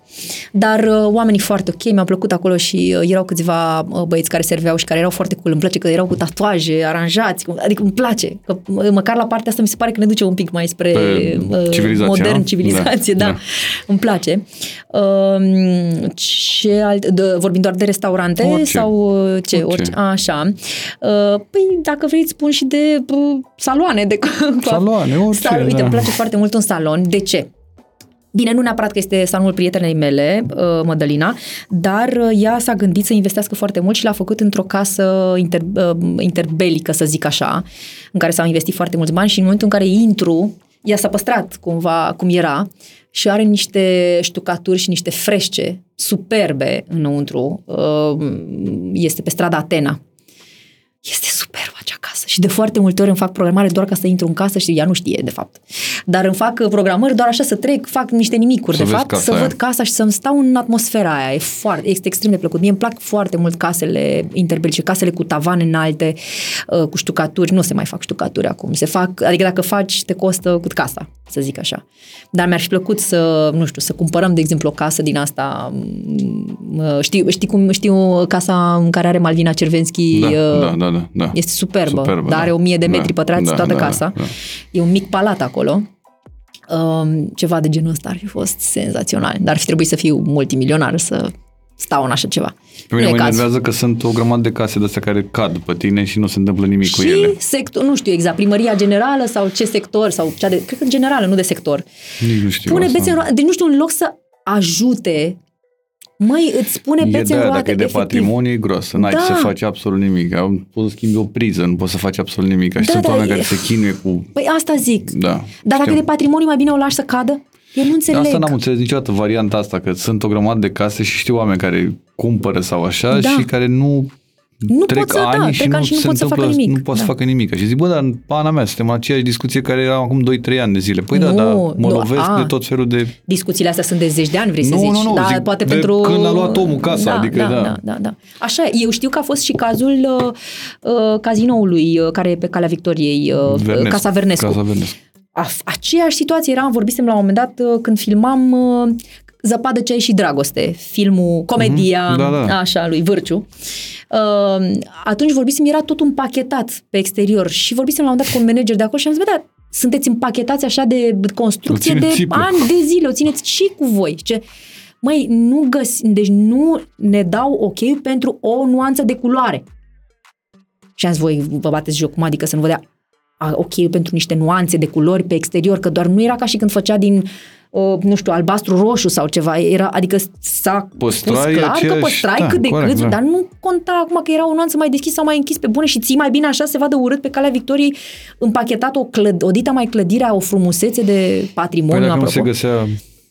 dar uh, oamenii foarte ok, mi-au plăcut acolo și uh, erau câțiva uh, băieți care serveau și care erau foarte cool, îmi place că erau cu tatuaje, aranjați, cu- adică îmi place, că uh, măcar la partea asta mi se pare că ne duce un pic mai spre Pe uh, civilizație, modern, nu? civilizație, da, Da, da. da. îmi place. Um, ce alt, de, vorbim doar de restaurante Orice. sau uh, ce? Orice. Orice. Așa. Uh, Păi, dacă vreți, îți spun și de uh, saloane. De Saloane, orice, Sal- Uite, da. îmi place foarte mult un salon. De ce? Bine, nu neapărat că este salonul prietenei mele, uh, Mădălina, dar uh, ea s-a gândit să investească foarte mult și l-a făcut într-o casă inter, uh, interbelică, să zic așa, în care s-au investit foarte mulți bani și în momentul în care intru, ea s-a păstrat cumva cum era și are niște ștucaturi și niște frește superbe înăuntru. Uh, Este pe strada Atena. Este superbă acea casă și de foarte multe ori îmi fac programare doar ca să intru în casă și ea nu știe, de fapt. dar îmi fac uh, programări doar așa să trec, fac niște nimicuri, Să de vezi fapt, casa să aia. văd casa și să-mi stau în atmosfera aia. E foarte, este extrem de plăcut. Mie îmi plac foarte mult casele interbelice, casele cu tavane înalte, uh, cu ștucaturi. Nu se mai fac ștucaturi acum. Se fac, adică dacă faci, te costă cât casa, să zic așa. Dar mi-ar fi plăcut să, nu știu, să cumpărăm, de exemplu, o casă din asta. m, uh, Știu, știi cum știu casa în care are Malvina Cervenski? Da, uh, da, da, da, da. Este superbă, Superbă, dar da. are o mie de Da, metri pătrați da, toată da, casa. da. E un mic palat acolo. Um, ceva de genul ăsta ar fi fost senzațional. Dar ar fi trebuit să fiu multimilionar să stau în așa ceva. Pe mine Nu mă e cazul. enervează că sunt o grămadă de case de astea care cad pe tine și nu se întâmplă nimic cu Și ele. sector, nu știu exact, primăria generală sau ce sector, sau cea de, cred că generală, nu de sector. Nici nu știu Pune asta. bețe în roate, deci nu știu, în loc să ajute, măi, îți pune E bețe în de roate, dacă e de efectiv. patrimoniu, e groasă. N-ai Da. ce să faci absolut nimic. Au- Poți să schimbi o priză, nu poți să faci absolut nimic. Și Da, sunt da, oameni e- care se chinuie cu... Păi asta zic. Da, Dar dacă știu. e de patrimoniu, mai bine o lași să cadă? Eu nu înțeleg. Asta n-am înțeles niciodată varianta asta, că sunt o grămadă de case și știu oameni care cumpără sau așa Da. și care nu Nu trec pot să- da, ani și trec nu ani și nu se pot să întâmplă, facă nimic. nu pot să Da. facă nimic. Și zic, bă, dar în pana mea, suntem în aceeași discuție care era acum 2-3 ani de zile. Păi da, Nu, dar mă nu, lovesc a. de tot felul de... Discuțiile astea sunt de zeci de ani, vrei să Nu, zici? nu, nu, da, zic poate de pentru... când a luat omul casa, da, adică da, da. da, da, da. Așa, e. eu știu că a fost și cazul uh, uh, cazinoului uh, care e pe Calea Victoriei, uh, Vernescu. Casa Vernescu. Casa Vernescu. A, aceeași situație era, vorbisem la un moment dat uh, când filmam uh, Zăpadă, ceai și dragoste, filmul, comedia, Mhm. Da, da. așa, lui Vârciu. Uh, atunci vorbisem, era tot împachetat pe exterior și vorbisem la un moment dat cu un manager de acolo și am zis, bă, da, sunteți împachetați așa de construcție O de țineți țipă. ani de zile, o țineți și cu voi. Ce, măi, nu găsi, deci nu ne dau ok pentru o nuanță de culoare. Și am zis, voi vă bateți joc, cum adică să nu vă dea a, ok pentru niște nuanțe de culori pe exterior, că doar nu era ca și când făcea din, uh, nu știu, albastru-roșu sau ceva, era, adică s-a Păstrai spus clar că aceeași- păstrai da, cât de corect, cât, da. dar nu conta acum că era o nuanță mai deschis sau mai închis pe bune și ții mai bine așa se vadă urât pe calea Victoriei împachetat o, clăd, o dita mai clădirea, o frumusețe de Păi patrimoniu, dacă nu apropo. se găsea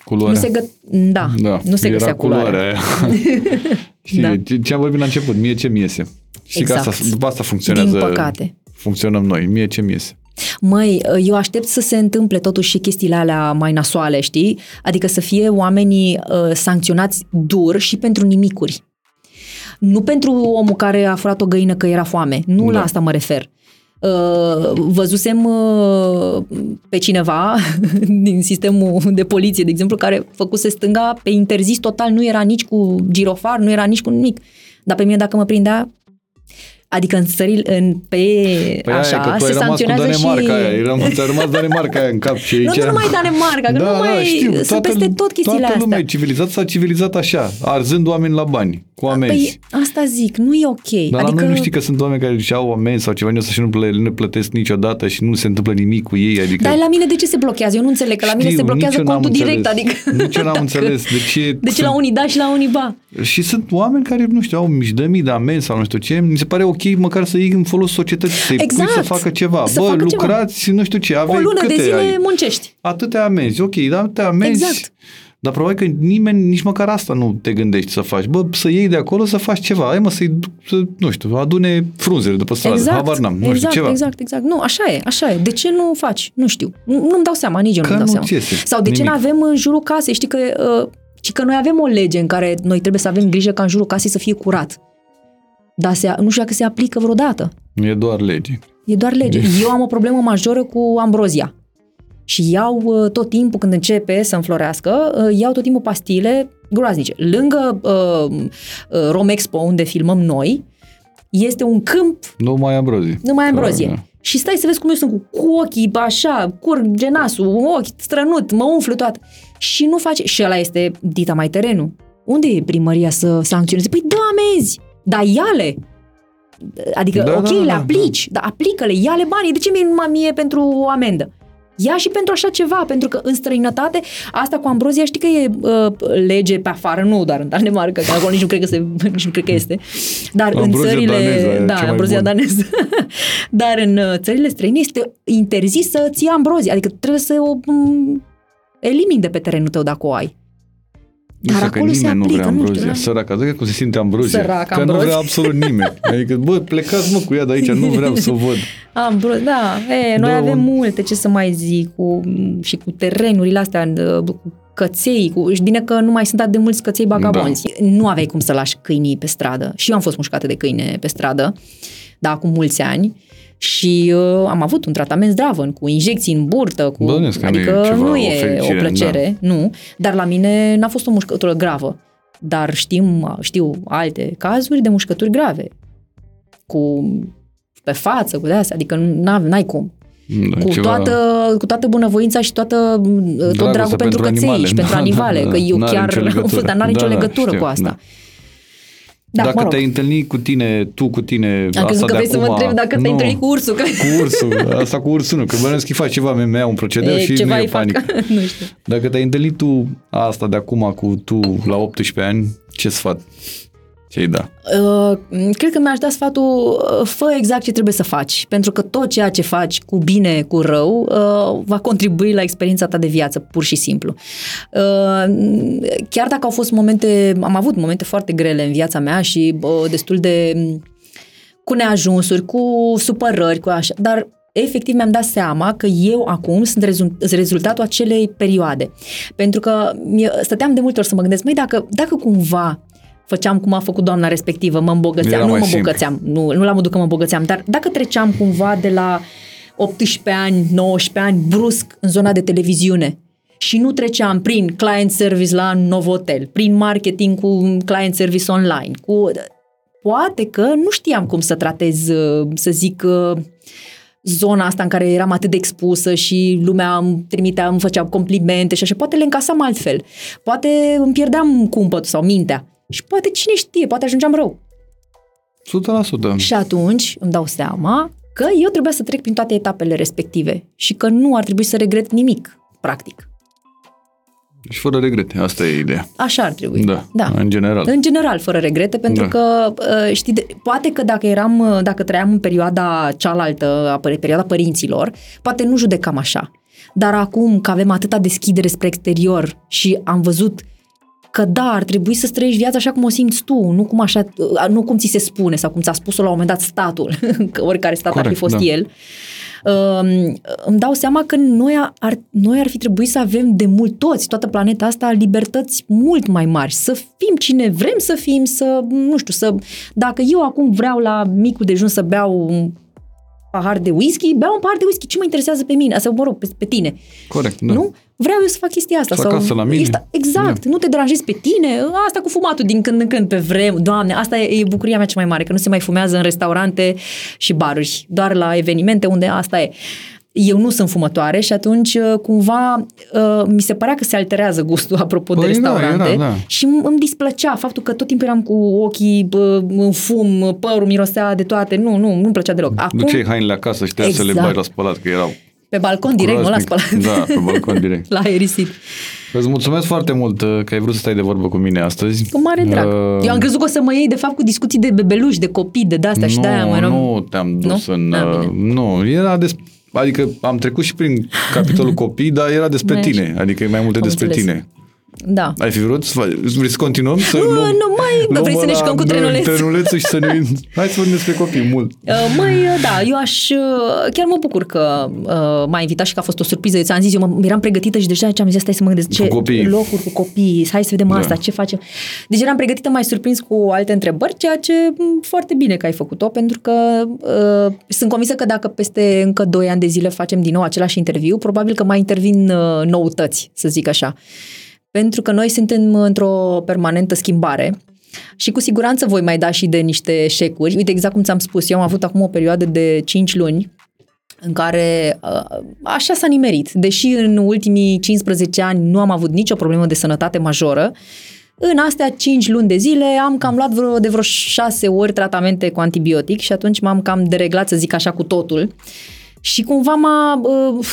culoarea. nu se gă... da, Da, nu se era găsea culoarea. culoarea aia. Știi, Da. ce- ce am vorbit la început, mie ce mi iese. Știi Exact. că asta, după asta funcționează. Din păcate. Funcționăm noi, mie ce mi iese. Măi, eu aștept să se întâmple totuși și chestiile alea mai nasoale, știi? Adică să fie oamenii uh, sancționați dur și pentru nimicuri. Nu pentru omul care a furat o găină că era foame. Nu Da. la asta mă refer. Uh, văzusem uh, pe cineva din sistemul de poliție, de exemplu, care făcuse stânga pe interzis total, nu era nici cu girofar, nu era nici cu nimic. Dar pe mine dacă mă prindea, adică în țările, în, pe Păi așa, aia, că tu se ai rămas cu sancționează și... Danemarca aia, ai rămas, ți-a rămas Danemarca aia în cap și aici... Nu, nu numai Danemarca, că nu mai- sunt peste tot chestiile toată astea. lumea e civilizat, s-a civilizat așa, arzând oameni la bani, cu amenzi. Păi asta zic, nu e ok. Dar adică, la noi nu știi că sunt oameni care își au amenzi sau ceva din ăsta și nu plă- nu plătesc niciodată și nu se întâmplă nimic cu ei, adică... Dar la mine de ce se blochează? Eu nu înțeleg, că la mine Știu, se blochează nici eu n-am contul direct, înțeles. adică... Nici eu n-am dacă- înțeles de ce De ce sunt- la unii da și la unii ba? Și sunt oameni care, nu știu, au mici de mii de amenzi sau nu știu ce, mi se pare ok măcar să iei în folos societății, să-i Exact. pui să facă ceva. Să Bă, facă ceva. lucrați, nu știu ce, O aveai lună de câte zile ai? muncești. Atâtea amenzi, ok, dar atâtea amenzi. Exact. Dar probabil că nimeni, nici măcar asta nu te gândești să faci. Bă, să iei de acolo să faci ceva. Hai mă, să-i, duc- să, nu știu, adune frunzele după stradă. Exact, Habar n-am, nu exact, știu, ceva. exact, exact. Nu, așa e, așa e. De ce nu faci? Nu știu. Nu, nu-mi dau seama, nici eu Că nu-mi dau nu seama. ți iese Sau de ce nu nimic. avem în jurul casei? Știi că, uh, ci că noi avem o lege în care noi trebuie să avem grijă ca în jurul casei să fie curat. Dar se, nu știu dacă se aplică vreodată. E doar lege. E doar lege. Eu am o problemă majoră cu ambrozia. Și iau uh, tot timpul când începe să înflorească, uh, iau tot timpul pastile groaznice. Lângă uh, uh, Romexpo, unde filmăm noi, este un câmp Nu mai ambrozie. numai ambrozie. Da. Și stai să vezi cum eu sunt cu, cu ochii așa, curge nasul, ochi strănut, mă umflu toată. Și nu face... Și ăla este dita mai terenul. Unde e primăria să sancționeze? Păi dă amenzi, dar ia-le. Adică, Da, ok, da, da, le da, aplici, dar aplică-le, ia-le banii. De ce mie numai mie pentru o amendă? Ia și pentru așa ceva, pentru că în străinătate, asta cu ambrozia știi că e uh, lege pe afară, nu doar în Danemarca, că acolo nici nu cred că, se, nici nu cred că este. Dar Ambrozia în țările... daneză e da, cea mai ambrozia bună. daneză. Dar în uh, țările străine este interzis să ții ambrozia, adică trebuie să o m, elimini de pe terenul tău dacă o ai. Nu Dar știu că acolo se nimeni nu vrea aplică, nu știu, ambrozia. da. Săraca, zic cum se simte ambrozia. Sărac că nu Ambrozia. vrea absolut nimeni. Adică, bă, plecați mă cu ea de aici, nu vreau să o văd. Am, bro, da, e, noi Da, avem un- multe, ce să mai zic, cu, și cu terenurile astea, uh, cu căței, cu, și bine că nu mai sunt atât de mulți căței bagabonzi. Da. Nu aveai cum să lași câinii pe stradă. Și eu am fost mușcată de câine pe stradă, da, acum mulți ani. Și uh, am avut un tratament zdravăn, cu injecții în burtă, cu, Bănuiesc că nu e adică ceva, nu o e o fericire, plăcere, nu. Dar la mine n-a fost o mușcătură gravă. Dar știm, știu alte cazuri de mușcături grave. Cu pe față, cu de-astea, adică n- n-ai cum Da, cu, ceva- toată, cu toată bunăvoința și toată, tot Dragostea dragul pentru pentru căței animale. și pentru Da, animale, da, că eu n-are chiar, nicio legătură. dar n-are nicio Da, da, legătură știu, cu asta. da. Da, dacă mă rog. te-ai întâlnit cu tine, tu cu tine, Am crezut asta că de vrei să mă acum, întreb dacă te-ai nu, întâlnit cu ursul. Că... Cu ursul, asta cu ursul nu, că bănuiesc că faci ceva MMA, un procedeu E, și ceva nu e îi fac, panică. nu știu. Dacă te-ai întâlnit tu asta de acum cu tu la 18 ani, ce sfat? Ce-i da? Uh, cred că mi-aș da sfatul, uh, fă exact ce trebuie să faci, pentru că tot ceea ce faci cu bine, cu rău, uh, va contribui la experiența ta de viață, pur și simplu. Uh, chiar dacă au fost momente, am avut momente foarte grele în viața mea și uh, destul de cu neajunsuri, cu supărări, cu așa, dar efectiv mi-am dat seama că eu acum sunt rezul- rezultatul acelei perioade. Pentru că mie- stăteam de multe ori să mă gândesc, măi, dacă, dacă cumva făceam cum a făcut doamna respectivă, mă îmbogățeam, Era nu mai mă simplu. îmbogățeam, nu, nu la modul că mă îmbogățeam, dar dacă treceam cumva de la 18 ani, 19 ani, brusc în zona de televiziune și nu treceam prin client service la Novotel, prin marketing cu client service online, cu poate că nu știam cum să tratez, uh, să zic, uh, zona asta în care eram atât de expusă și lumea îmi trimitea, îmi făcea complimente și așa, poate le încasam altfel. Poate îmi pierdeam cumpătul sau mintea. Și poate cine știe, poate ajungeam rău. 100%. Și atunci îmi dau seama că eu trebuia să trec prin toate etapele respective și că nu ar trebui să regret nimic, practic. Și fără regrete, asta e ideea. Așa ar trebui. Da, da. în general. În general, fără regrete, pentru Da. că, uh, știi, de- poate că dacă eram, uh, dacă trăiam în perioada cealaltă, a păr- perioada părinților, poate nu judecam așa. Dar acum că avem atâta deschidere spre exterior și am văzut că da, ar trebui să trăiești viața așa cum o simți tu, nu cum, așa, uh, nu cum ți se spune sau cum ți-a spus-o la un moment dat statul, că oricare stat ar fi Corect, fost da. el. Um, îmi dau seama că noi ar, noi ar fi trebuit să avem de mult toți, toată planeta asta, libertăți mult mai mari, să fim cine vrem să fim, să, nu știu, să, dacă eu acum vreau la micul dejun să beau un pahar de whisky, beau un pahar de whisky, ce mă interesează pe mine, asta, mă rog, pe, pe tine, Corect, da. nu? Vreau eu să fac chestia asta. Să acasă la mine. Exact, exact. nu te deranjezi pe tine, asta cu fumatul din când în când pe vreme, doamne, asta e, e bucuria mea cea mai mare, că nu se mai fumează în restaurante și baruri, doar la evenimente unde asta e. Eu nu sunt fumătoare și atunci uh, cumva uh, mi se părea că se alterează gustul apropo de Păi da, restaurante era, da. și îmi îmi displăcea faptul că tot timpul eram cu ochii bă, în fum, părul mirosea de toate, nu, nu, nu-mi plăcea deloc. Acum, Duceai hainele acasă și trebuia să le Exact. bai la spălat, că erau pe balcon direct, nu la groaznic. spălat. Da, pe balcon direct. la aerisit. Îți mulțumesc foarte mult uh, că ai vrut să stai de vorbă cu mine astăzi. Cu mare drag. Uh, Eu am crezut că o să mă iei, de fapt, cu discuții de bebeluși, de copii, de de-astea și nu, de-aia mă eram... nu te-am dus Nu? în... Ah, uh, bine. nu, era des, Adică am trecut și prin capitolul copii, dar era despre Da, tine. Adică e mai multe Am despre înțeles. tine. Da. Ai fi vrut să faci? Vrei să continuăm? Să Nu, luăm, nu, mai- luăm vrei să ne ăla, jucăm cu da, trenulețul? trenulețul și să ne... Hai să vorbim despre copii mult. Uh, Măi, uh, da, eu aș... uh, Chiar mă bucur că uh, m-a invitat și că a fost o surpriză. Eu ți-am zis, eu mă, eram pregătită și deja ce am zis, stai să mă gândesc ce Cu copiii. locuri cu copii, hai să vedem Da. asta, ce facem. Deci eram pregătită mai surprins cu alte întrebări, ceea ce m, foarte bine că ai făcut-o, pentru că uh, sunt convinsă că dacă peste încă 2 ani de zile facem din nou același interviu, probabil că mai intervin uh, noutăți, să zic așa. Pentru că noi suntem într-o permanentă schimbare și cu siguranță voi mai da și de niște eșecuri. Uite, exact cum ți-am spus, eu am avut acum o perioadă de 5 luni în care uh, așa s-a nimerit. Deși în ultimii 15 ani nu am avut nicio problemă de sănătate majoră, în astea 5 luni de zile am cam luat vreo, de vreo 6 ori tratamente cu antibiotic și atunci m-am cam dereglat, să zic așa, cu totul. Și cumva m-a, uh,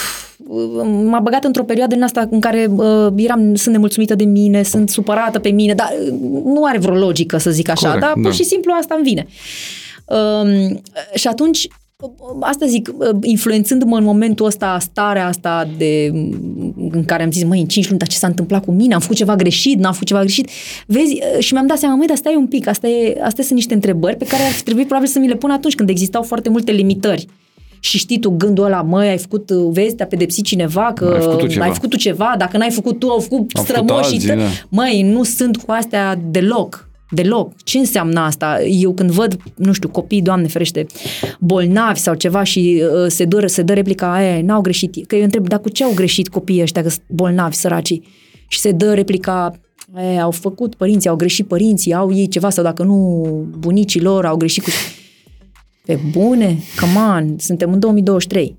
m-a băgat într-o perioadă în asta în care uh, eram, sunt nemulțumită de mine, sunt supărată pe mine, dar uh, nu are vreo logică să zic așa, Corect, dar pur da. și simplu asta îmi vine. Um, și atunci asta zic, influențându-mă în momentul ăsta, starea asta de, în care am zis, măi, în 5 luni, dar ce s-a întâmplat cu mine? Am făcut ceva greșit? N-am făcut ceva greșit? Vezi, și mi-am dat seama, măi, dar stai un pic, asta e, astea sunt niște întrebări pe care ar fi trebuit probabil să mi le pun atunci când existau foarte multe limitări. Și știi tu gândul ăla, măi, ai făcut, vezi, te-a pedepsit cineva că Ai făcut tu ceva. ai făcut tu ceva, dacă n-ai făcut tu, au făcut Au făcut strămoșii alții, tăi. da. Măi, nu sunt cu astea deloc. Deloc. Ce înseamnă asta? Eu când văd, nu știu, copii, Doamne ferește, bolnavi sau ceva și uh, se, dă, se dă replica aia, n-au greșit. Că eu întreb, dar cu ce au greșit copiii ăștia că sunt bolnavi, săracii? Și se dă replica, e, au făcut părinții, au greșit părinții, au ei ceva sau dacă nu, bunicii lor au greșit cu... Pe bune? Come on, suntem în 2023.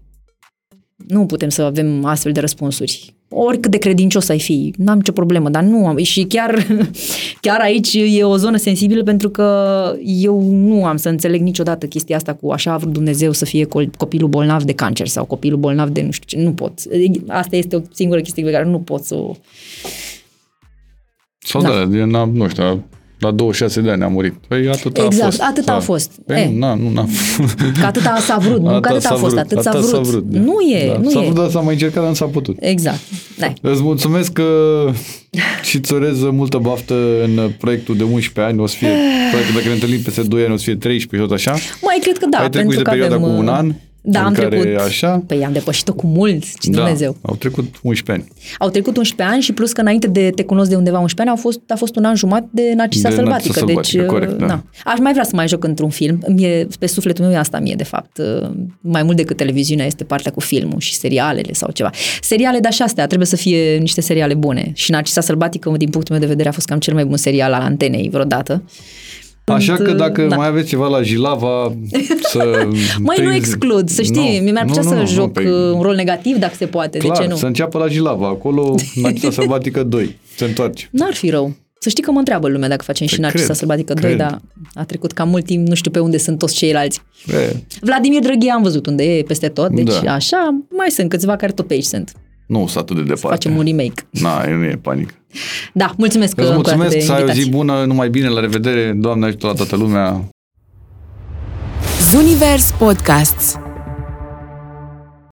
Nu putem să avem astfel de răspunsuri. Oricât de credincios ai fi, n-am nicio problemă, dar nu am. Și chiar, chiar aici e o zonă sensibilă pentru că eu nu am să înțeleg niciodată chestia asta cu așa a vrut Dumnezeu să fie col- copilul bolnav de cancer sau copilul bolnav de nu știu ce. Nu pot. Asta este o singură chestie pe care nu pot să o... Sau Da. da, da n-am, nu știu, la 26 de ani a murit. Păi atât a Exact, fost. atât a da. fost. Păi E. nu, na, nu, n-am. Că atâta s-a vrut, nu că atât a fost, vrut, atât s-a atât vrut. da. Nu e, da. nu s-a e. vrut, dar s-a mai încercat, dar nu s-a putut. Exact. Da. Îți mulțumesc că și îți urez multă baftă în proiectul de 11 ani. O să fie, probabil că dacă ne întâlnim peste 2 ani, o să fie 13 tot așa. Mai cred că da, Ai trecut pentru de că perioada avem, cu un uh, an, Da, în am care trecut. așa? Păi am depășit-o cu mult, ce Da, Dumnezeu. au trecut 11 ani. Au trecut 11 ani și plus că înainte de te cunosc de undeva 11 ani au fost, a fost un an jumătate de Narcisa De Sălbatică. Narcisa deci, Sălbatică, corect, da. na. Aș mai vrea să mai joc într-un film. Mie, pe sufletul meu e asta mie, de fapt. Uh, Mai mult decât televiziunea este partea cu filmul și serialele sau ceva. Seriale, dar și astea, trebuie să fie niște seriale bune. Și Narcisa Sălbatică, din punctul meu de vedere, a fost cam cel mai bun serial al antenei vreodată. Așa Când, că dacă da. mai aveți ceva la Jilava să... Mai nu prinzi- exclud, să știi, Nu, mi-ar plăcea nu, să nu, nu, joc păi, uh, un rol negativ dacă se poate, Clar, de ce nu? să înceapă la Jilava, acolo Narcisa Sălbatică 2, se întoarce. N-ar fi rău. Să știi că mă întreabă lumea dacă facem și Te Narcisa cred, Sălbatică 2, cred. dar a trecut cam mult timp, nu știu pe unde sunt toți ceilalți. E, Vladimir Drăghia am văzut unde e peste tot, deci Da. așa, mai sunt câțiva care tot pe aici sunt. Nu sunt atât de departe. Facem un remake. Na, nu e panică. Da, mulțumesc Îți încă o dată mulțumesc, de să ai o invitație. zi bună, numai bine, la revedere, Doamne ajută la toată lumea, Zunivers Podcasts